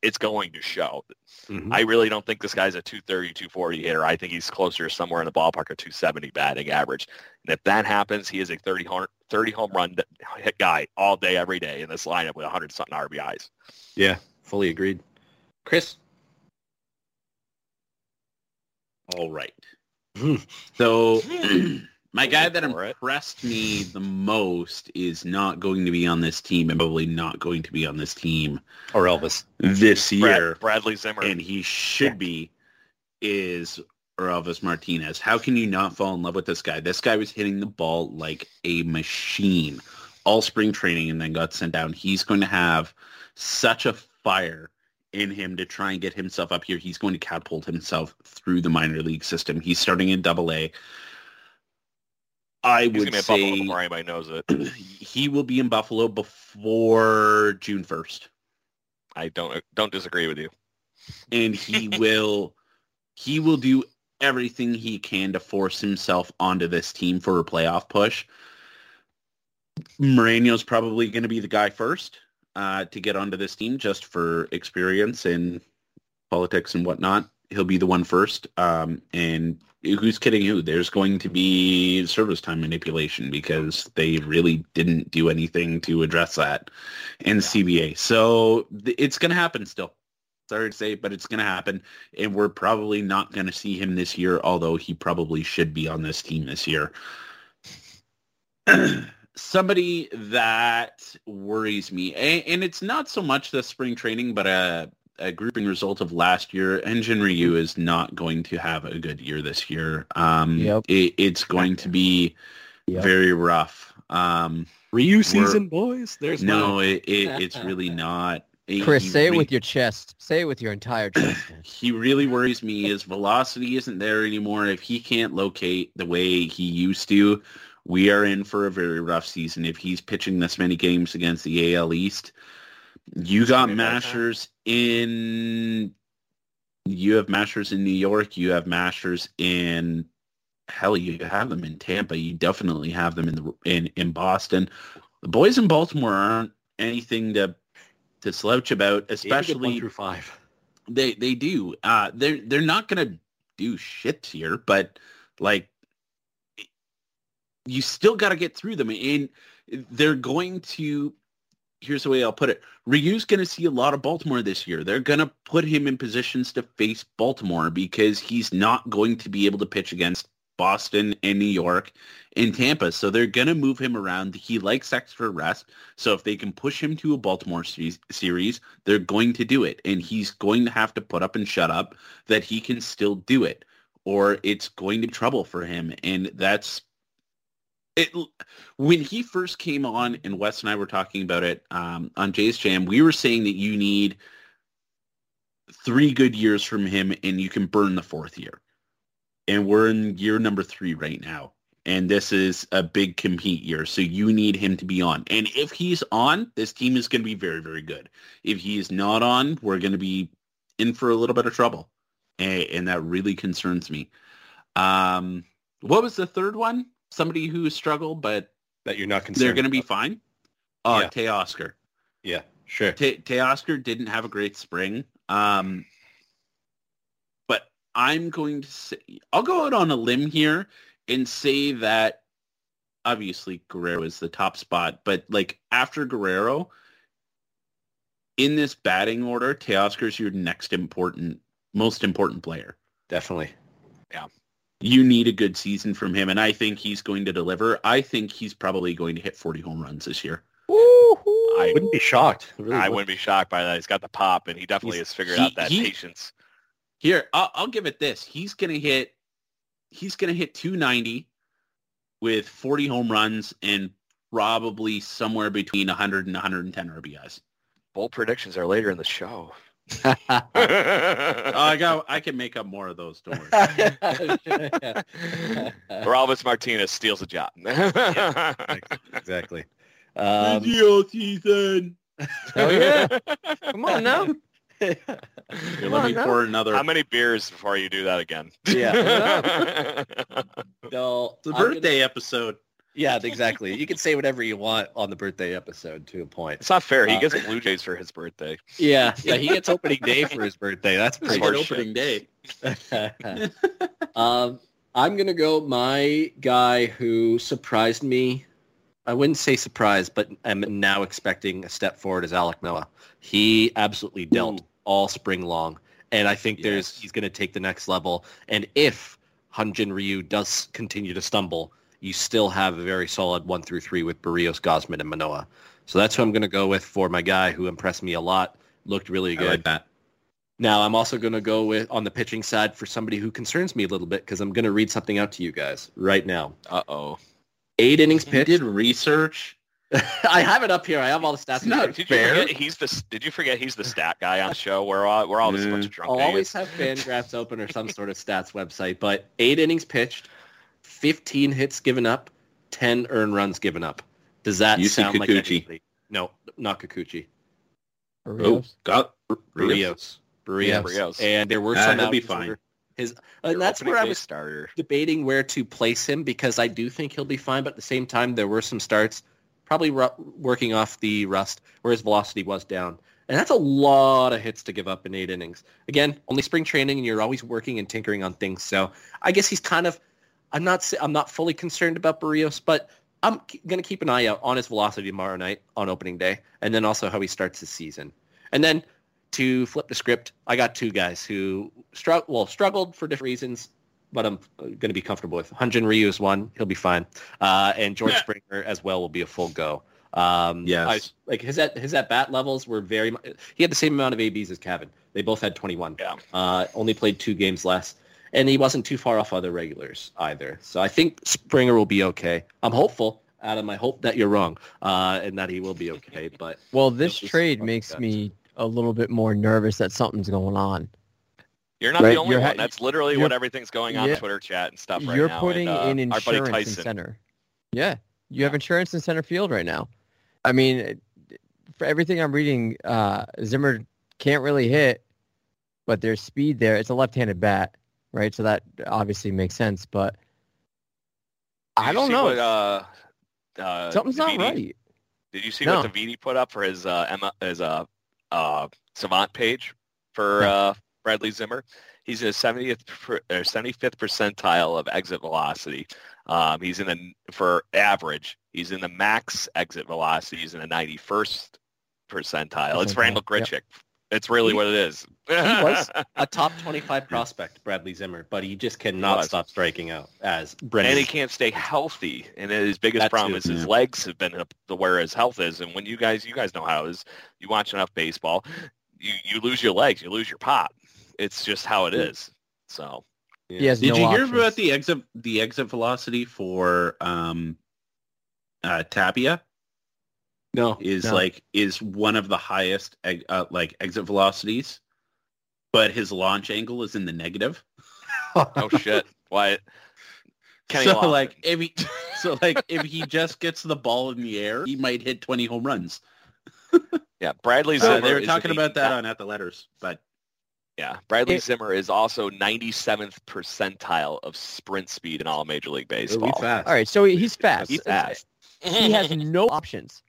it's going to show. Mhm. I really don't think this guy's a 230, 240 hitter. I think he's closer somewhere in the ballpark of 270 batting average. And if that happens, he is a 30 home, 30 home run hit guy all day, every day in this lineup with 100 something RBIs. Yeah, fully agreed. Chris, All right. So my guy that impressed me the most is not going to be on this team and probably not going to be on this team Orelvis. this year. Brad, Bradley Zimmer. and he should be, is Elvis Martinez. How can you not fall in love with this guy? This guy was hitting the ball like a machine all spring training and then got sent down. He's going to have such a fire in him to try and get himself up here. He's going to catapult himself through the minor league system. He's starting in double A. I He's would be say before anybody knows it. he will be in Buffalo before June 1st. I don't don't disagree with you. and he will he will do everything he can to force himself onto this team for a playoff push. Moreno's probably going to be the guy first uh, to get onto this team just for experience in politics and whatnot. He'll be the one first. Um, and who's kidding who? There's going to be service time manipulation because they really didn't do anything to address that in CBA. So th- it's going to happen still sorry to say, but it's going to happen. And we're probably not going to see him this year, although he probably should be on this team this year. Somebody that worries me, and, and it's not so much the spring training, but a, a grouping result of last year. Hyunjin Ryu is not going to have a good year this year. Um, Yep. it, it's going to be Yep. very rough. Um, Ryu season, boys. There's no, it, it, it's really not. Chris, He say it with your chest. Say it with your entire chest. he really worries me. His velocity isn't there anymore. If he can't locate the way he used to, we are in for a very rough season. If he's pitching this many games against the AL East, you got gonna be like that. mashers in. You have mashers in New York. You have mashers in. Hell, you have them in Tampa. You definitely have them in the in in Boston. The boys in Baltimore aren't anything to to slouch about, especially through five. they they do. Uh they're they're not gonna do shit here, but like you still gotta get through them. And they're going to here's the way I'll put it. Ryu's gonna see a lot of Baltimore this year. They're gonna put him in positions to face Baltimore because he's not going to be able to pitch against Boston and New York and Tampa. So they're going to move him around. He likes extra rest. So if they can push him to a Baltimore series, series, they're going to do it. And he's going to have to put up and shut up that he can still do it or it's going to be trouble for him. And that's it. When he first came on and Wes and I were talking about it um, on Jay's Jam, we were saying that you need three good years from him and you can burn the fourth year. And we're in year number three right now and this is a big compete year. So you need him to be on. And if he's on, this team is going to be very, very good. If he is not on, we're going to be in for a little bit of trouble. And, and that really concerns me. Um, what was the third one? Somebody who struggled, but That you're not concerned. they're going to be fine. Oh, Yeah. Teoscar. Yeah, sure. Te- Teoscar didn't have a great spring. Um, but I'm going to say, I'll go out on a limb here and say that obviously Guerrero is the top spot, but like after Guerrero, in this batting order, Teoscar's your next important, most important player. Definitely. You need a good season from him, and I think he's going to deliver. I think he's probably going to hit 40 home runs this year. I wouldn't be shocked. Really I wouldn't. wouldn't be shocked by that. He's got the pop, and he definitely He's- has figured he- out that he- patience. Here, I'll, I'll give it this. He's going to hit, he's going to hit 290 with 40 home runs and probably somewhere between 100 and 110 RBIs. Bold predictions are later in the show. Oh, I got, I can make up more of those. Don't worry. or Orelvis Martinez steals a job. exactly. Um, Deal season. Hell yeah. Come on now. Here, Come let me on now. pour another. How many beers before you do that again? Yeah. no, It's a I'm gonna- birthday episode. Yeah, exactly. You can say whatever you want on the birthday episode to a point. it's not fair. He Uh, gets Blue Jays for his birthday. Yeah, yeah. He gets opening day for his birthday. That's pretty Horse opening day. um, I'm gonna go my guy who surprised me. I wouldn't say surprised, but I'm now expecting a step forward is Alek Manoah. He absolutely dealt all spring long, and I think there's he's gonna take the next level. And if Hyunjin Ryu does continue to stumble, you still have a very solid one through three with Berrios, Gausman, and Manoah. So that's who I'm going to go with for my guy who impressed me a lot. Looked really I good. like that. Now I'm also going to go with on the pitching side for somebody who concerns me a little bit because I'm going to read something out to you guys right now. Uh-oh. Eight innings pitched. did research. I have it up here. I have all the stats. It's not Did you fair. forget he's the Did you forget he's the stat guy on the show? We're all we're all just a bunch of drunk I'll always idiots. have Fangraphs open or some sort of stats website. But eight innings pitched, 15 hits given up, 10 earned runs given up. Does that Yusei sound like Kikuchi. anybody? No, not Kikuchi. Oh, got Berrios. Berrios. Berrios. And there were Ah, some That'll be fine. where His, Your and that's where I day was starter. debating where to place him because I do think he'll be fine. But at the same time, there were some starts, probably ru- working off the rust, where his velocity was down. And that's a lot of hits to give up in eight innings. Again, only spring training, and you're always working and tinkering on things. So I guess he's kind of. I'm not. s- I'm not fully concerned about Berrios, but I'm going to keep an eye out on his velocity tomorrow night on opening day, and then also how he starts the season. And then to flip the script, I got two guys who strugg- well struggled for different reasons, but I'm going to be comfortable with. Hyunjin Ryu is one; he'll be fine, uh, and George Yeah. Springer as well will be a full go. Um, Yes. I, like his at his at bat levels were very. He had the same amount of ABs as Cavan. They both had 21. Yeah. Uh, only played two games less, and he wasn't too far off other regulars either. So I think Springer will be okay. I'm hopeful. Adam, I hope that you're wrong, uh, and that he will be okay. But Well, this trade makes guys. me a little bit more nervous that something's going on. You're not Right, the only you're one. That's literally what everything's going on yeah. Twitter chat and stuff right You're now. putting and, uh, in our buddy insurance in Tyson. center. Yeah, you have insurance in center field right now. I mean, for everything I'm reading, uh, Zimmer can't really hit, but there's speed there. It's a left-handed bat, right? So that obviously makes sense. But Did I don't know. What, uh, uh, Something's not right. Did you see No. what Davidi put up for his uh, Emma his uh, uh, Savant page for No. uh, Bradley Zimmer? He's in a 70th per- or 75th percentile of exit velocity. Um, he's in the for average. He's in the max exit velocity. He's in the 91st percentile. It's Randall yep. Grichuk. It's really He- what it is. he was a top 25 prospect, Bradley Zimmer, but he just cannot was. stop striking out as Brendan. and he can't stay healthy. And his biggest That problem too, is his yeah. legs have been up to where his health is. And when you guys, you guys know how it is. You watch enough baseball, you you lose your legs, you lose your pop. It's just how it is. So Yeah. Did no you hear about the exit the exit velocity for um uh Tapia no, is No. like is one of the highest uh, like exit velocities, but his launch angle is in the negative. oh shit, why? Kenny so Lofton. like if he so like if he just gets the ball in the air, he might hit 20 home runs. yeah, Bradley So Zimmer. they were talking a- about that on at the letters, but Yeah, Bradley It- Zimmer is also 97th percentile of sprint speed in all Major League Baseball. fast. All right, so he's fast. He's fast. He has no options,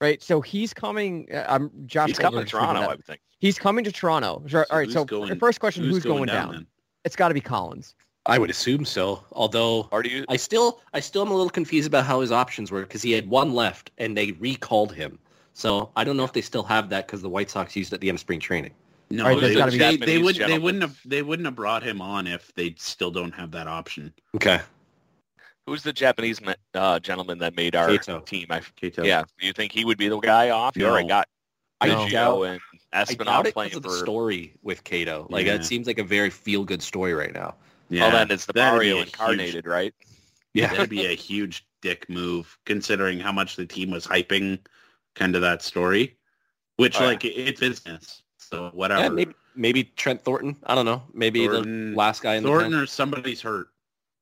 right? So he's coming. uh, I'm Josh. He's coming to Toronto. I would think. He's coming to Toronto. So All right. So going- the first question: Who's, going, down? then? It's got to be Collins. I would assume so. Although Or do you? I still, I still am a little confused about how his options were because he had one left and they recalled him. So I don't know if they still have that because the White Sox used it at the end of spring training. No, All right, there's they, they, they would they wouldn't have they wouldn't have brought him on if they still don't have that option. Okay. Who's the Japanese uh, gentleman that made our Katoh. team? I, Katoh. yeah, do you think he would be the guy off? You No. already got I No. doubt, Biggio and I doubt Espinal it playing for. the story with Katoh. Like Yeah. it seems like a very feel-good story right now. Yeah, oh, then it's the that'd Mario a huge- incarnated, right? Yeah. That'd be a huge dick move, considering how much the team was hyping kind of that story. Which, Oh, yeah. like, it's business. So whatever. Yeah, maybe, maybe Trent Thornton. I don't know. Maybe Thornton- the last guy in the Thornton pen. or somebody's hurt.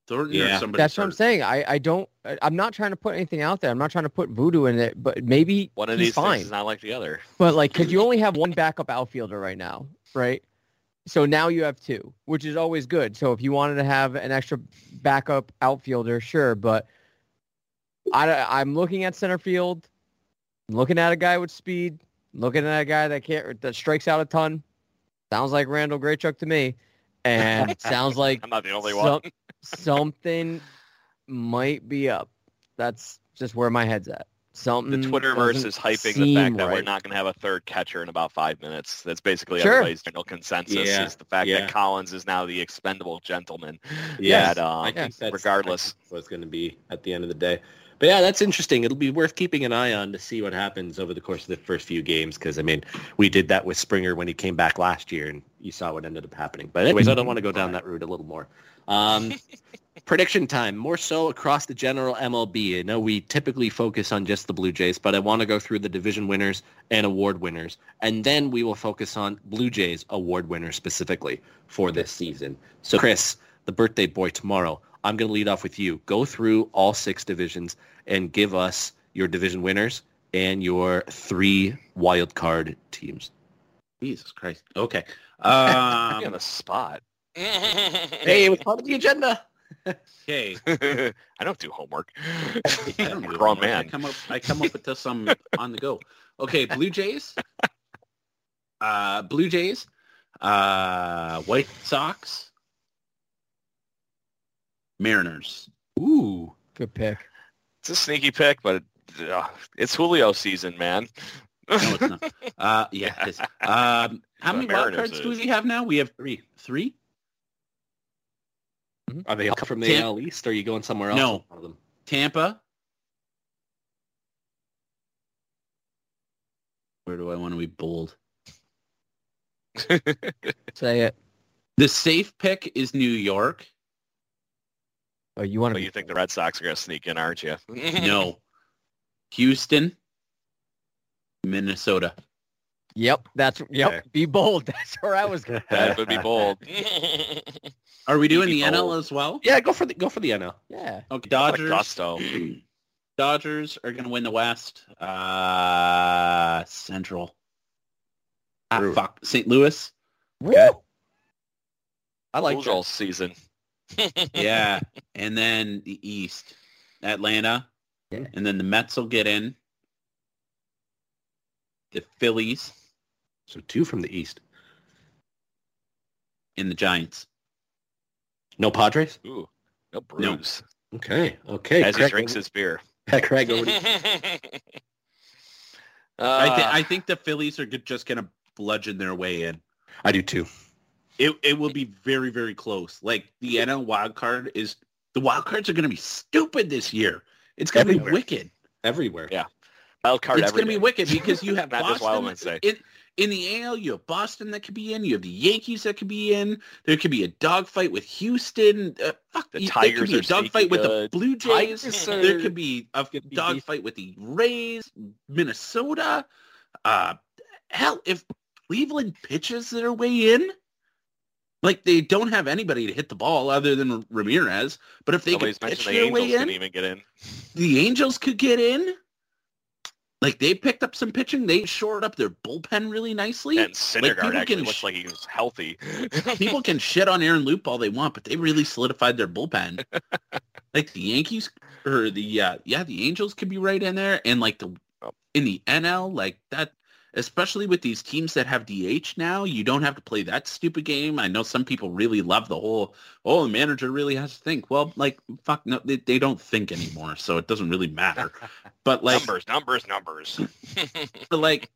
Thornton Yeah. or somebody's That's what I'm saying. I, I don't. I- I'm not trying to put anything out there. I'm not trying to put voodoo in it. But maybe One of he's these fine. things is not like the other. But like, because you only have one backup outfielder right now, right? So now you have two, which is always good. So if you wanted to have an extra backup outfielder, sure. But I, I'm looking at center field, looking at a guy with speed, looking at a guy that can't that strikes out a ton. Sounds like Randall Grichuk to me, and sounds like I'm not the only some- one. Something might be up. That's just where my head's at. something. The Twitterverse doesn't is hyping the fact that we're not going to have a third catcher in about five minutes. That's basically Sure. everybody's general consensus Yeah, is the fact yeah. that Collins is now the expendable gentleman. Yes, That, uh, I think that's regardless. I think that's what it's going to be at the end of the day. But yeah, that's interesting. It'll be worth keeping an eye on to see what happens over the course of the first few games. Because I mean, we did that with Springer when he came back last year, and you saw what ended up happening. But anyways, I don't want to go down that route a little more. Um, prediction time, more so across the general MLB. I know we typically focus on just the Blue Jays, but I want to go through the division winners and award winners, and then we will focus on Blue Jays award winners specifically for this season. So, Chris, the birthday boy tomorrow, I'm going to lead off with you. Go through all six divisions and give us your division winners and your three wild card teams. Jesus Christ. Okay. Put me on Um, the spot. Hey, it was part of the agenda. okay. I don't do homework. I don't I'm do a grown homework. I come up. I come up with this um on the go. Okay, Blue Jays. Uh, Blue Jays. Uh, White Sox. Mariners. Ooh. Good pick. It's a sneaky pick, but uh, it's Julio season, man. No, it's not. Uh, yeah. it is. Um, how The many wild Mariners cards do is. we have now? We have Three. three. Mm-hmm. Are they all from the Tam- AL East? Or are you going somewhere else? No. One of them? Tampa. Where do I want to be bold? Say it. The safe pick is New York. Oh, you want But to you think the Red Sox are going to sneak in, aren't you? No. Houston. Minnesota. Yep, that's yep. Okay. Be bold. That's where I was going. That would be bold. Are we doing Be the NL as well? Yeah, go for the go for the NL. Yeah. Okay. Dodgers. gusto. Dodgers are going to win the West. Uh, Central. Ah, fuck. St. Louis. Okay. I like Like that. all season. Yeah. and then the East. Atlanta. Yeah. And then the Mets will get in. The Phillies So two from the East. and the Giants. No Padres? Ooh, no bruise. Okay. Okay. As he drinks his beer. Craig, over to you. I, Uh, th- I think the Phillies are just going to bludgeon their way in. I do too. It it will be very very close. Like the NL wild card is the wild cards are going to be stupid this year. It's going to be wicked. Everywhere. Yeah. wild card it's going to be wicked because you have Not just Wild Boston Wednesday. in in the AL. You have Boston that could be in. You have the Yankees that could be in. There could be a dogfight with Houston. Uh, fuck, The you- there could be a dogfight with the. Blue Jays. Tigers There could be a dogfight with the Rays, Minnesota. Uh, hell, if Cleveland pitches their way in, like they don't have anybody to hit the ball other than Ramirez. But if they Nobody's could pitch mentioned the their Angels way didn't in, even get in. the Angels could get in. Like they picked up some pitching. They shored up their bullpen really nicely. And Syndergaard people actually can looks like he was healthy. People can shit on Aaron Loup all they want, but they really solidified their bullpen. like the Yankees or the uh, yeah, the Angels could be right in there, and like the Oh. in the NL, like that. Especially with these teams that have DH now, you don't have to play that stupid game. I know some people really love the whole, oh, the manager really has to think. Well, like, fuck, no, they, they don't think anymore, so it doesn't really matter. But like, numbers, numbers, numbers. but like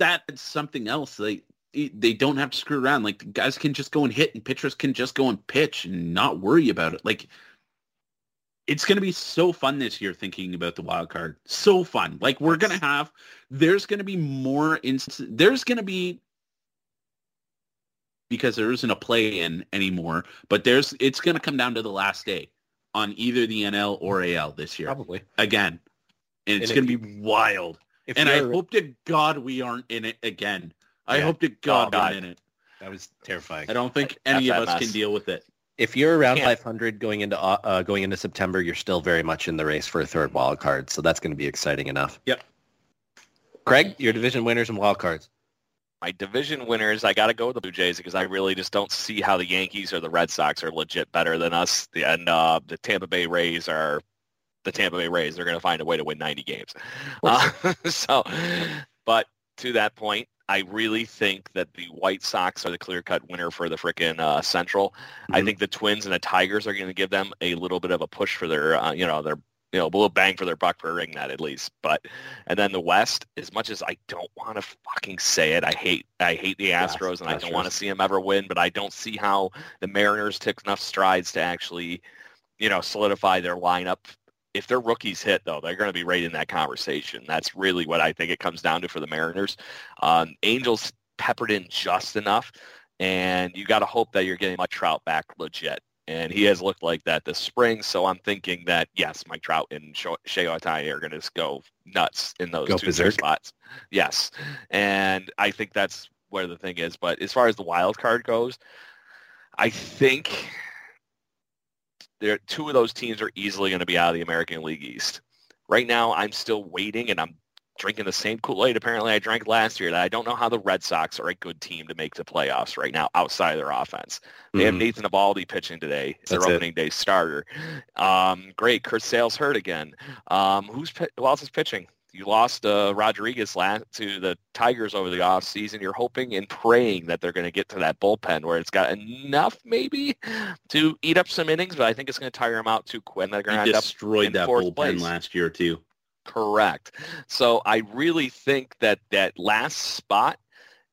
that's something else. Like they don't have to screw around. Like the guys can just go and hit, and pitchers can just go and pitch and not worry about it. Like it's gonna be so fun this year thinking about the wild card. So fun. Like we're gonna have. There's gonna be more instances. There's gonna be because there isn't a play in anymore. But there's it's gonna come down to the last day on either the NL or AL this year Probably. again. And it's going to be wild. If And I hope to God we aren't in it again. I hope to God Oh, we're God. in it. that was terrifying. I don't think any F of that us can deal with it. If you're around Can't. 500 going into uh, uh, going into September, you're still very much in the race for a third wild card. So that's going to be exciting enough. Yep. Craig, your division winners and wild cards. My division winners, I got to go with the Blue Jays because I really just don't see how the Yankees or the Red Sox are legit better than us. The- And uh, the Tampa Bay Rays are the Tampa Bay Rays. They're going to find a way to win 90 games. Uh, so, but to that point, I really think that the White Sox are the clear-cut winner for the frickin' uh, Central. I Mhm. think the Twins and the Tigers are going to give them a little bit of a push for their, uh, you know, their you know, a little bang for their buck for ring that at least. But and then the West, as much as I don't want to fucking say it, I hate I hate the Astros and I don't want to see them ever win. But I don't see how the Mariners took enough strides to actually, you know, solidify their lineup. If their rookies hit, though, they're going to be right in that conversation. That's really what I think it comes down to for the Mariners. Um, Angels peppered in just enough, and you got to hope that you're getting Mike Trout back legit and he has looked like that this spring. So I'm thinking that yes, Mike Trout and Shohei Ohtani are going to go nuts in those go two spots. Yes, and I think that's where the thing is. But as far as the wild card goes, I think there two of those teams are easily going to be out of the American League East. Right now, I'm still waiting, and I'm drinking the same Kool-Aid apparently I drank last year that I don't know how the Red Sox are a good team to make the playoffs right now outside of their offense. They mm-hmm. have Nathan Eovaldi pitching today. It's their opening it. day starter. Um, great. Chris Sale's hurt again. Um, who's who else is pitching? You lost uh, Rodriguez last to the Tigers over the offseason. You're hoping and praying that they're going to get to that bullpen where it's got enough maybe to eat up some innings, but I think it's going to tire them out too quick. They're going to destroyed that bullpen place. last year too. Correct. So I really think that that last spot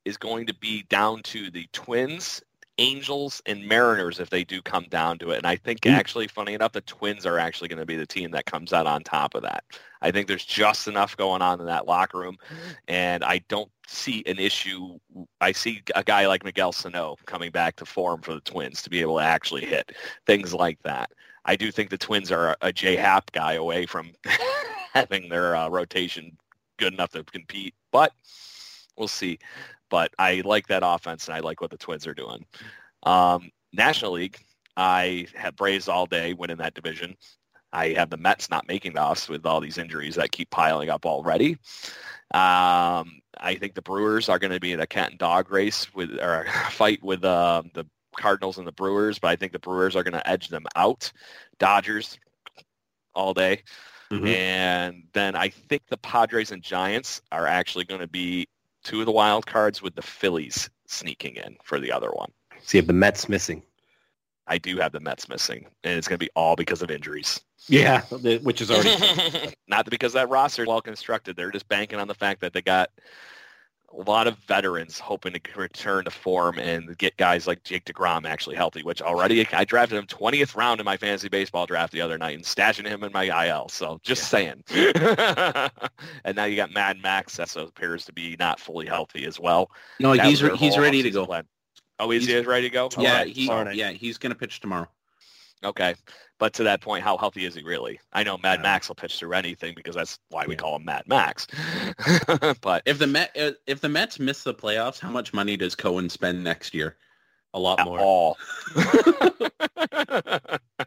is going to be down to the Twins, Angels, and Mariners if they do come down to it. And I think mm. actually, funny enough, the Twins are actually going to be the team that comes out on top of that. I think there's just enough going on in that locker room, and I don't see an issue. I see a guy like Miguel Sano coming back to form for the Twins to be able to actually hit things like that. I do think the Twins are a J Hap guy away from having their uh, rotation good enough to compete, but we'll see. But I like that offense, and I like what the Twins are doing. Um, National League, I have Braves all day winning that division. I have the Mets not making the offs with all these injuries that keep piling up already. Um, I think the Brewers are going to be in a cat and dog race with or fight with uh, the Cardinals and the Brewers, but I think the Brewers are going to edge them out. Dodgers all day. Mm-hmm. And then I think the Padres and Giants are actually going to be two of the wild cards with the Phillies sneaking in for the other one. So you have the Mets missing. I do have the Mets missing, and it's going to be all because of injuries. Yeah, which is already not because that roster is well constructed. They're just banking on the fact that they got a lot of veterans hoping to return to form and get guys like Jake DeGrom actually healthy, which already I drafted him 20th round in my fantasy baseball draft the other night and stashing him in my IL. So just yeah. saying. and now you got Mad Max that appears to be not fully healthy as well. No, that he's he's ready to go. Plan. Oh, is he's, he ready to go? Yeah, right. he, yeah, he's going to pitch tomorrow. Okay. But to that point, how healthy is he really? I know Mad Max will pitch through anything because that's why we yeah. call him Mad Max. but if the Met uh, if the Mets miss the playoffs, how much money does Cohen spend next year? A lot more. All.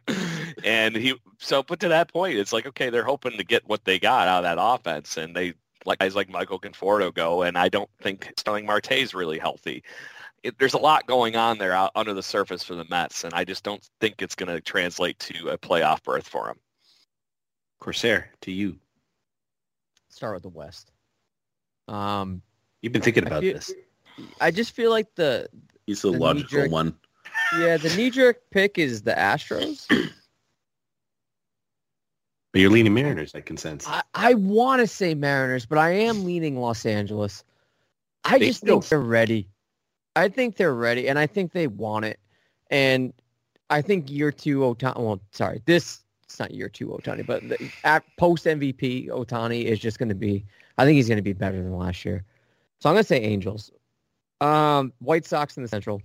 and he so but to that point, it's like okay, they're hoping to get what they got out of that offense, and they like guys like Michael Conforto go, and I don't think Starling Marte is really healthy it, there's a lot going on there out under the surface for the Mets, and I just don't think it's going to translate to a playoff berth for them. Corsair, to you. Start with the West. Um, You've been thinking about feel, this. I just feel like the he's the, the logical one. Yeah, the knee-jerk pick is the Astros. But you're leaning Mariners, I can sense. I, I want to say Mariners, but I am leaning Los Angeles. I they just think they're ready. I think they're ready, and I think they want it. And I think year two Ohtani. Well, sorry, this it's not year two Ohtani, but the, at post MVP Ohtani is just going to be. I think he's going to be better than last year. So I'm going to say Angels. Um, White Sox in the Central.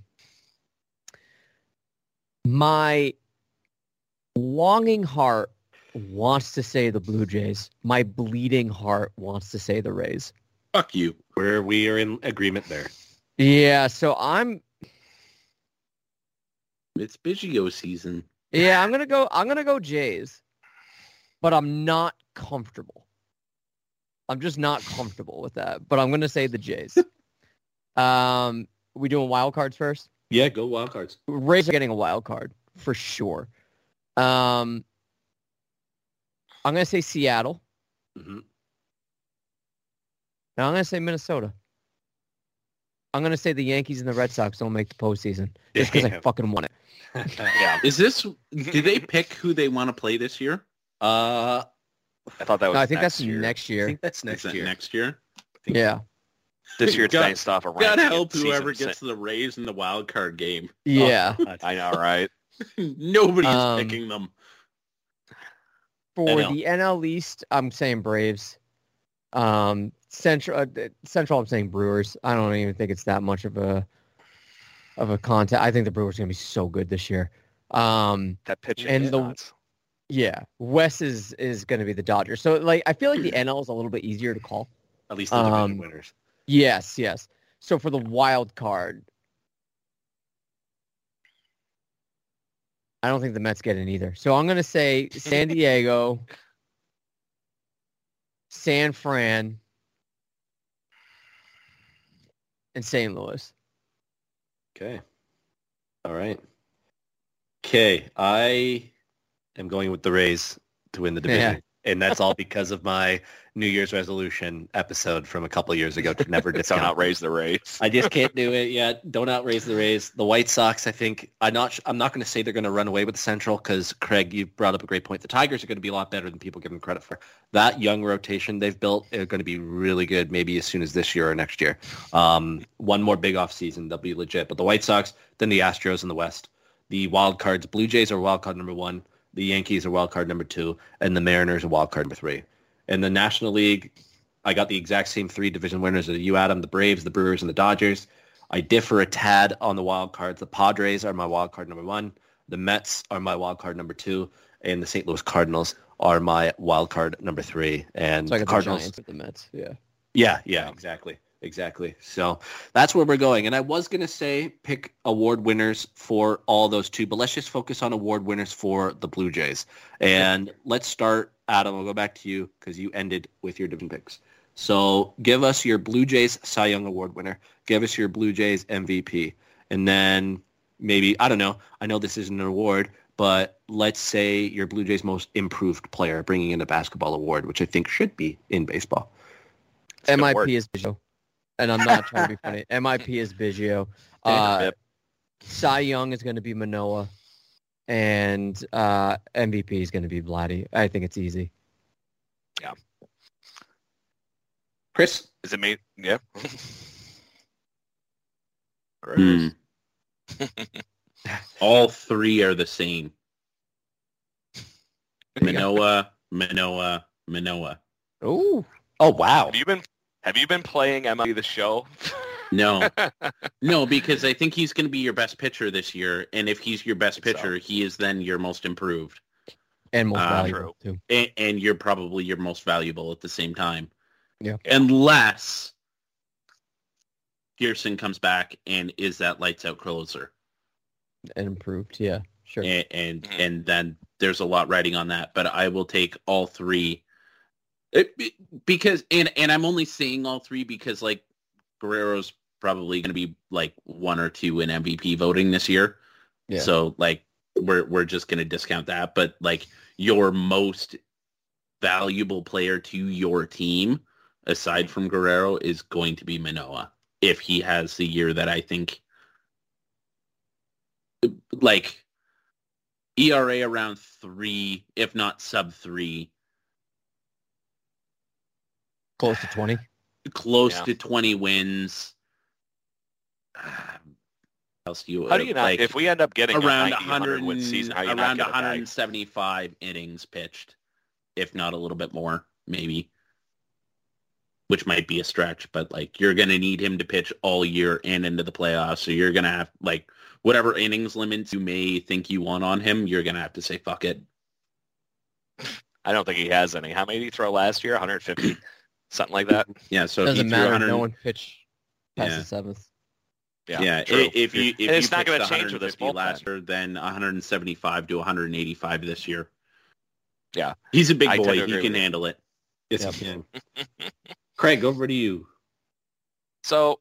My longing heart wants to say the Blue Jays. My bleeding heart wants to say the Rays. Fuck you. Where we are in agreement there. Yeah, so I'm. It's Biggio season. Yeah, I'm gonna go. I'm gonna go Jays, but I'm not comfortable. I'm just not comfortable with that. But I'm gonna say the Jays. um, we doing wild cards first? Yeah, go wild cards. Rays are getting a wild card for sure. Um, I'm gonna say Seattle. Mm-hmm. Now I'm gonna say Minnesota. I'm gonna say the Yankees and the Red Sox don't make the postseason just because I fucking want it. yeah. Is this? Do they pick who they want to play this year? Uh, I thought that was No, I think next that's year. next year. I think that's Is next that year. next year? Yeah. This year it's God- based off a God ranking help whoever season gets the Rays in the wild card game. Yeah. Oh, I know, right? Nobody's Um, picking them. For NL. the NL East, I'm saying Braves. Um, Central, uh, Central, I'm saying Brewers. I don't even think it's that much of a of a contest. I think the Brewers are gonna be so good this year. Um, That pitching And the- nuts. yeah, West is is gonna be the Dodgers. So like, I feel like the NL is a little bit easier to call. At least the Um, winners. Yes, yes. So for the wild card, I don't think the Mets get in either. So I'm gonna say San Diego, San Fran, and St. Louis. Okay. All right. Okay, I am going with the Rays to win the division. And that's all because of my New Year's resolution episode from a couple of years ago to never Don't discount. outraise the Rays. I just can't do it yet. Don't outraise the Rays. The White Sox, I think, I'm not. I'm not going to say they're going to run away with the Central because Craig, you brought up a great point. The Tigers are going to be a lot better than people give them credit for. That young rotation they've built are going to be really good. Maybe as soon as this year or next year. Um, one more big off season, they'll be legit. But the White Sox, then the Astros in the West. The wild cards, Blue Jays are wild card number one. The Yankees are wild card number two, and the Mariners are wild card number three. In the National League, I got the exact same three division winners as you, Adam, the Braves, the Brewers, and the Dodgers. I differ a tad on the wild cards. The Padres are my wild card number one. The Mets are my wild card number two. And the St. Louis Cardinals are my wild card number three. And So I the got the Cardinals. Giants the Mets. Yeah. Yeah, yeah, exactly. Exactly. So that's where we're going. And I was going to say pick award winners for all those two, but let's just focus on award winners for the Blue Jays. And let's start, Adam, I'll go back to you because you ended with your division picks. So give us your Blue Jays Cy Young Award winner. Give us your Blue Jays MVP. And then maybe, I don't know, I know this isn't an award, but let's say your Blue Jays most improved player bringing in a basketball award, which I think should be in baseball. It's MIP is Biggio. And I'm not trying to be funny. MIP is Biggio. Uh, Cy Young is going to be Manoah. And uh, MVP is going to be Vladdy. I think it's easy. Yeah. Chris? Is it me? Yeah. There it Hmm. All three are the same. Manoah, Manoah, Manoah. Oh, Oh, wow. Have you been Have you been playing MLB the Show? No, no, because I think he's going to be your best pitcher this year, and if he's your best Think so. pitcher, he is then your most improved, and most Ah, valuable too. and, and you're probably your most valuable at the same time. Yeah. Unless Pearson comes back and is that lights out closer, And improved. Yeah, sure. and and, Mhm. and then there's a lot riding on that. But I will take all three, Uh, it- be- because and and I'm only saying all three because like Guerrero's probably going to be like one or two in MVP voting this year. Yeah. So like we're we're just going to discount that, but like your most valuable player to your team aside from Guerrero is going to be Manoah if he has the year that I think like ERA around 3 if not sub 3 Close to 20. close Yeah. to 20 wins um, else you How do you not? like if we end up getting around a 90, 100 win season, how around not get 175 innings pitched, if not a little bit more, maybe. Which might be a stretch, but like you're gonna need him to pitch all year and into the playoffs. So you're gonna have like whatever innings limits you may think you want on him, you're gonna have to say fuck it. I don't think he has any. How many did he throw last year? 150, something like that. Yeah. So if Doesn't he matter. 100 No one pitched past Yeah. the seventh. Yeah, Yeah, true. i- if you if And it's you not going to change with this bullpen. last year, then 175 to 185 this year. Yeah. he's a big I boy. He can with you. handle it. Yes, Yep. you can. Craig, over to you. So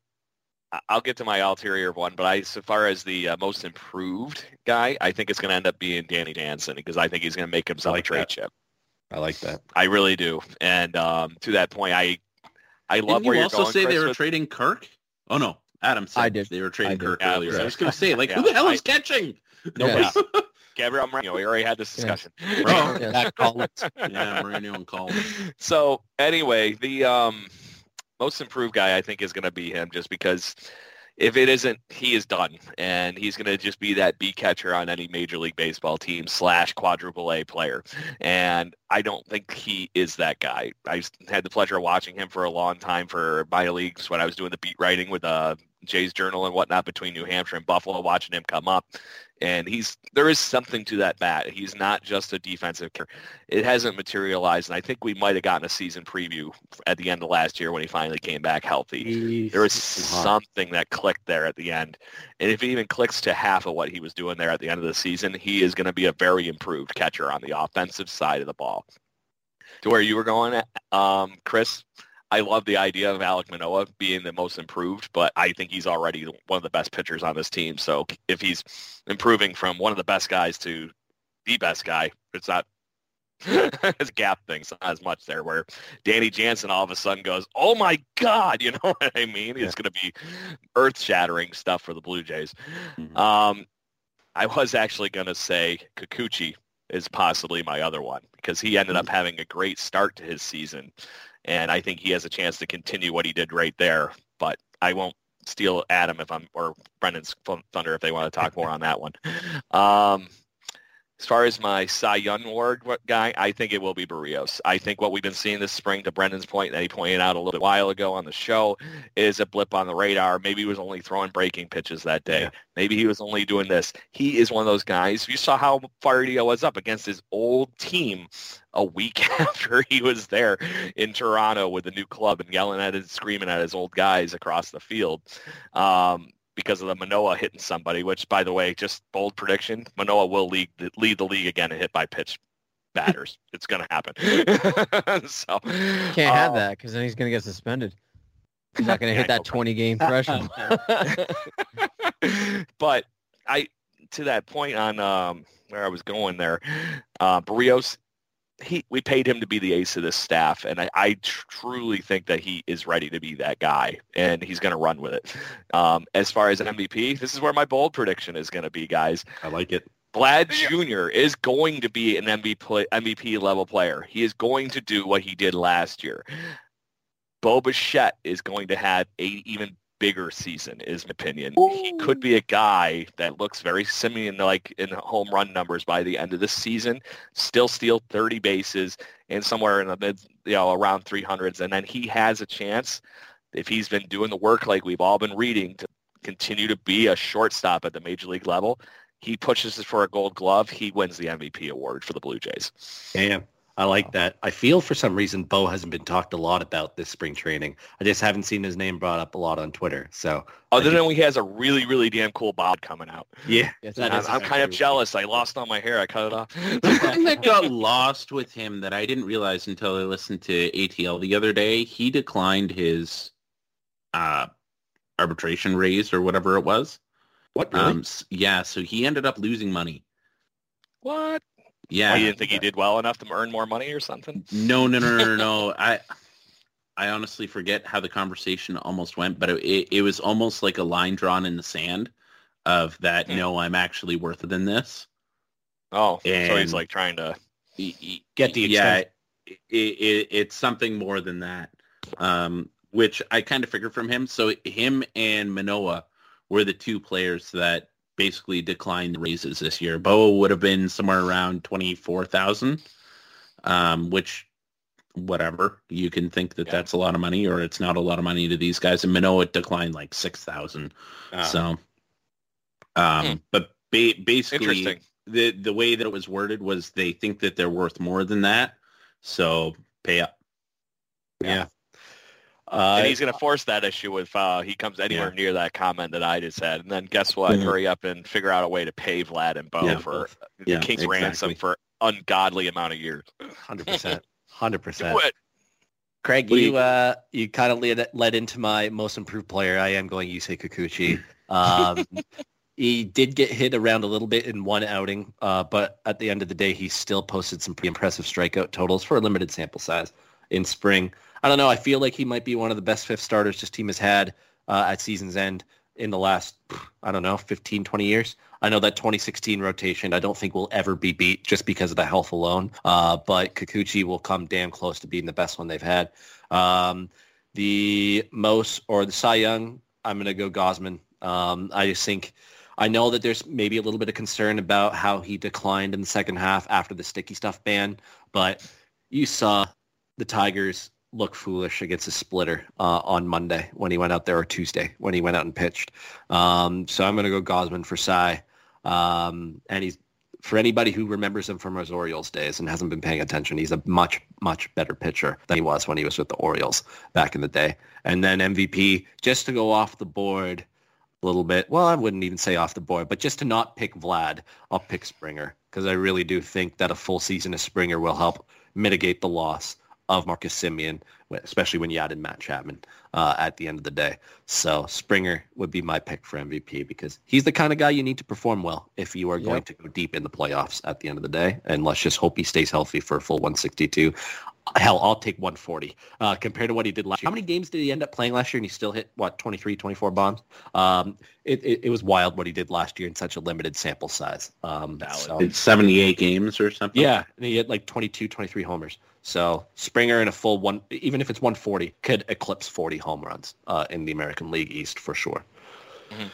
I- I'll get to my ulterior one, but I, so far as the uh, most improved guy, I think it's going to end up being Danny Jansen because I think he's going to make himself like a trade that. chip. I like that. I really do. And um, to that point, I I love Didn't where you you're also going. say Chris, they were with- trading Kirk? Oh no, Adam said I did. they were trading I. Kirk Yeah, earlier. yeah. I was going to say, like, Yeah, who the hell I- is catching? Nobody. Yeah. Gabriel Moreno. We already had this discussion. Bro, Yes. Back Collins. yeah, Moreno and Collins. so anyway, the um, most improved guy I think is going to be him, just because if it isn't, he is done, and he's going to just be that B catcher on any Major League Baseball team slash quadruple A player, and I don't think he is that guy. I had the pleasure of watching him for a long time for minor leagues when I was doing the beat writing with uh, Jay's Journal and whatnot between New Hampshire and Buffalo, watching him come up. And he's there is something to that bat. He's not just a defensive. It hasn't materialized, and I think we might have gotten a season preview at the end of last year when he finally came back healthy. There was something that clicked there at the end. And if it even clicks to half of what he was doing there at the end of the season, he is going to be a very improved catcher on the offensive side of the ball. To where you were going, um, Chris, I love the idea of Alek Manoah being the most improved, but I think he's already one of the best pitchers on this team. So if he's improving from one of the best guys to the best guy, it's not it's a gap thing. Not as much there where Danny Jansen all of a sudden goes, oh my God, you know what I mean? It's going to be earth shattering stuff for the Blue Jays. Mhm. Um, I was actually going to say Kikuchi is possibly my other one because he ended up having a great start to his season. And I think he has a chance to continue what he did right there. But I won't steal Adam if I'm or Brendan's Thunder if they want to talk more on that one. Um, as far as my Cy Young Award guy, I think it will be Berrios. I think what we've been seeing this spring, to Brendan's point that he pointed out a little while ago on the show, is a blip on the radar. Maybe he was only throwing breaking pitches that day. Yeah. Maybe he was only doing this. He is one of those guys. You saw how fired he was up against his old team a week after he was there in Toronto with the new club and yelling at it, screaming at his old guys across the field. Um, because of the Manoah hitting somebody, which, by the way, just bold prediction, Manoah will lead the, lead the league again in hit by pitch batters. it's going to happen. so Can't have um, that because then he's going to get suspended. He's not going to Yeah, hit that 20 game threshold. but I, to that point on um, where I was going there, uh, Berrios, he we paid him to be the ace of this staff, and I, I truly think that he is ready to be that guy, and he's going to run with it. Um, as far as MVP, this is where my bold prediction is going to be, guys. I like it. Vlad Jr. is going to be an MVP MVP level player. He is going to do what he did last year. Bo Bichette is going to have a even bigger season, is my opinion. He could be a guy that looks very similar like in home run numbers by the end of the season, still steal 30 bases and somewhere in the mid, you know, around 300s. And then he has a chance, if he's been doing the work like we've all been reading, to continue to be a shortstop at the major league level. He pushes it for a gold glove. He wins the MVP award for the Blue Jays. Damn. I like that. I feel for some reason Bo hasn't been talked a lot about this spring training. I just haven't seen his name brought up a lot on Twitter. So Other than he has a really, really damn cool bob coming out. yeah, Yes, that I'm, is I'm kind of jealous. I lost all my hair. I cut it off. The thing that got lost with him that I didn't realize until I listened to ATL the other day, he declined his uh, arbitration raise or whatever it was. What really? Um, yeah, so he ended up losing money. what? Yeah. You didn't think he did well enough to earn more money or something? No, no, no, no, no, no. I I honestly forget how the conversation almost went, but it, it, it was almost like a line drawn in the sand of that, Hmm. no, I'm actually worth it than this. Oh, so And- he's like trying to. Y- y- Get the yeah, it, it, it's something more than that, um, which I kind of figured from him. So him and Manoah were the two players that basically declined raises this year. Bo would have been somewhere around twenty four thousand, um, which whatever you can think that Yeah. that's a lot of money or it's not a lot of money to these guys. And Manoah declined like six thousand. Uh, So, um, Hmm. but ba- basically, the the way that it was worded was they think that they're worth more than that, so pay up. yeah. Uh, and he's going to force that issue if uh, he comes anywhere Yeah. near that comment that I just had. And then guess what? Mhm. Hurry up and figure out a way to pay Vlad and Bo Yeah, for both. the Yeah, King's exactly. ransom for ungodly amount of years. Hundred percent. Hundred percent. Do it. Craig, What you you- uh, you kind of led, led into my most improved player. I am going Yusei Kikuchi. Um, he did get hit around a little bit in one outing, uh, but at the end of the day, he still posted some pretty impressive strikeout totals for a limited sample size in spring. I don't know. I feel like he might be one of the best fifth starters this team has had uh, at season's end. in the last, I don't know, 15, 20 years. I know that 2016 rotation I don't think will ever be beat just because of the health alone. Uh, but Kikuchi will come damn close to being the best one they've had. Um, the most or the Cy Young, I'm going to go Gausman. Um, I just think I know that there's maybe a little bit of concern about how he declined in the second half after the sticky stuff ban, but you saw the Tigers look foolish against a splitter uh, on Monday when he went out there or Tuesday when he went out and pitched. Um, so I'm going to go Gausman for Cy. Um, and he's for anybody who remembers him from his Orioles days and hasn't been paying attention, he's a much, much better pitcher than he was when he was with the Orioles back in the day. And then MVP, just to go off the board a little bit. Well, I wouldn't even say off the board, but just to not pick Vlad, I'll pick Springer because I really do think that a full season of Springer will help mitigate the loss of Marcus Semien, especially when you add in Matt Chapman uh, at the end of the day. So Springer would be my pick for MVP because he's the kind of guy you need to perform well if you are yep. going to go deep in the playoffs at the end of the day. And let's just hope he stays healthy for a full 162. Hell, I'll take 140 uh, compared to what he did last year. How many games did he end up playing last year and he still hit, what, 23, 24 bombs? Um, it, it, it, was wild what he did last year in such a limited sample size. Um, so, it's 78 games or something? Yeah, and he had like 22, 23 homers. So Springer in a full one, even if it's 140, could eclipse 40 home runs uh, in the American League East for sure. Mm-hmm.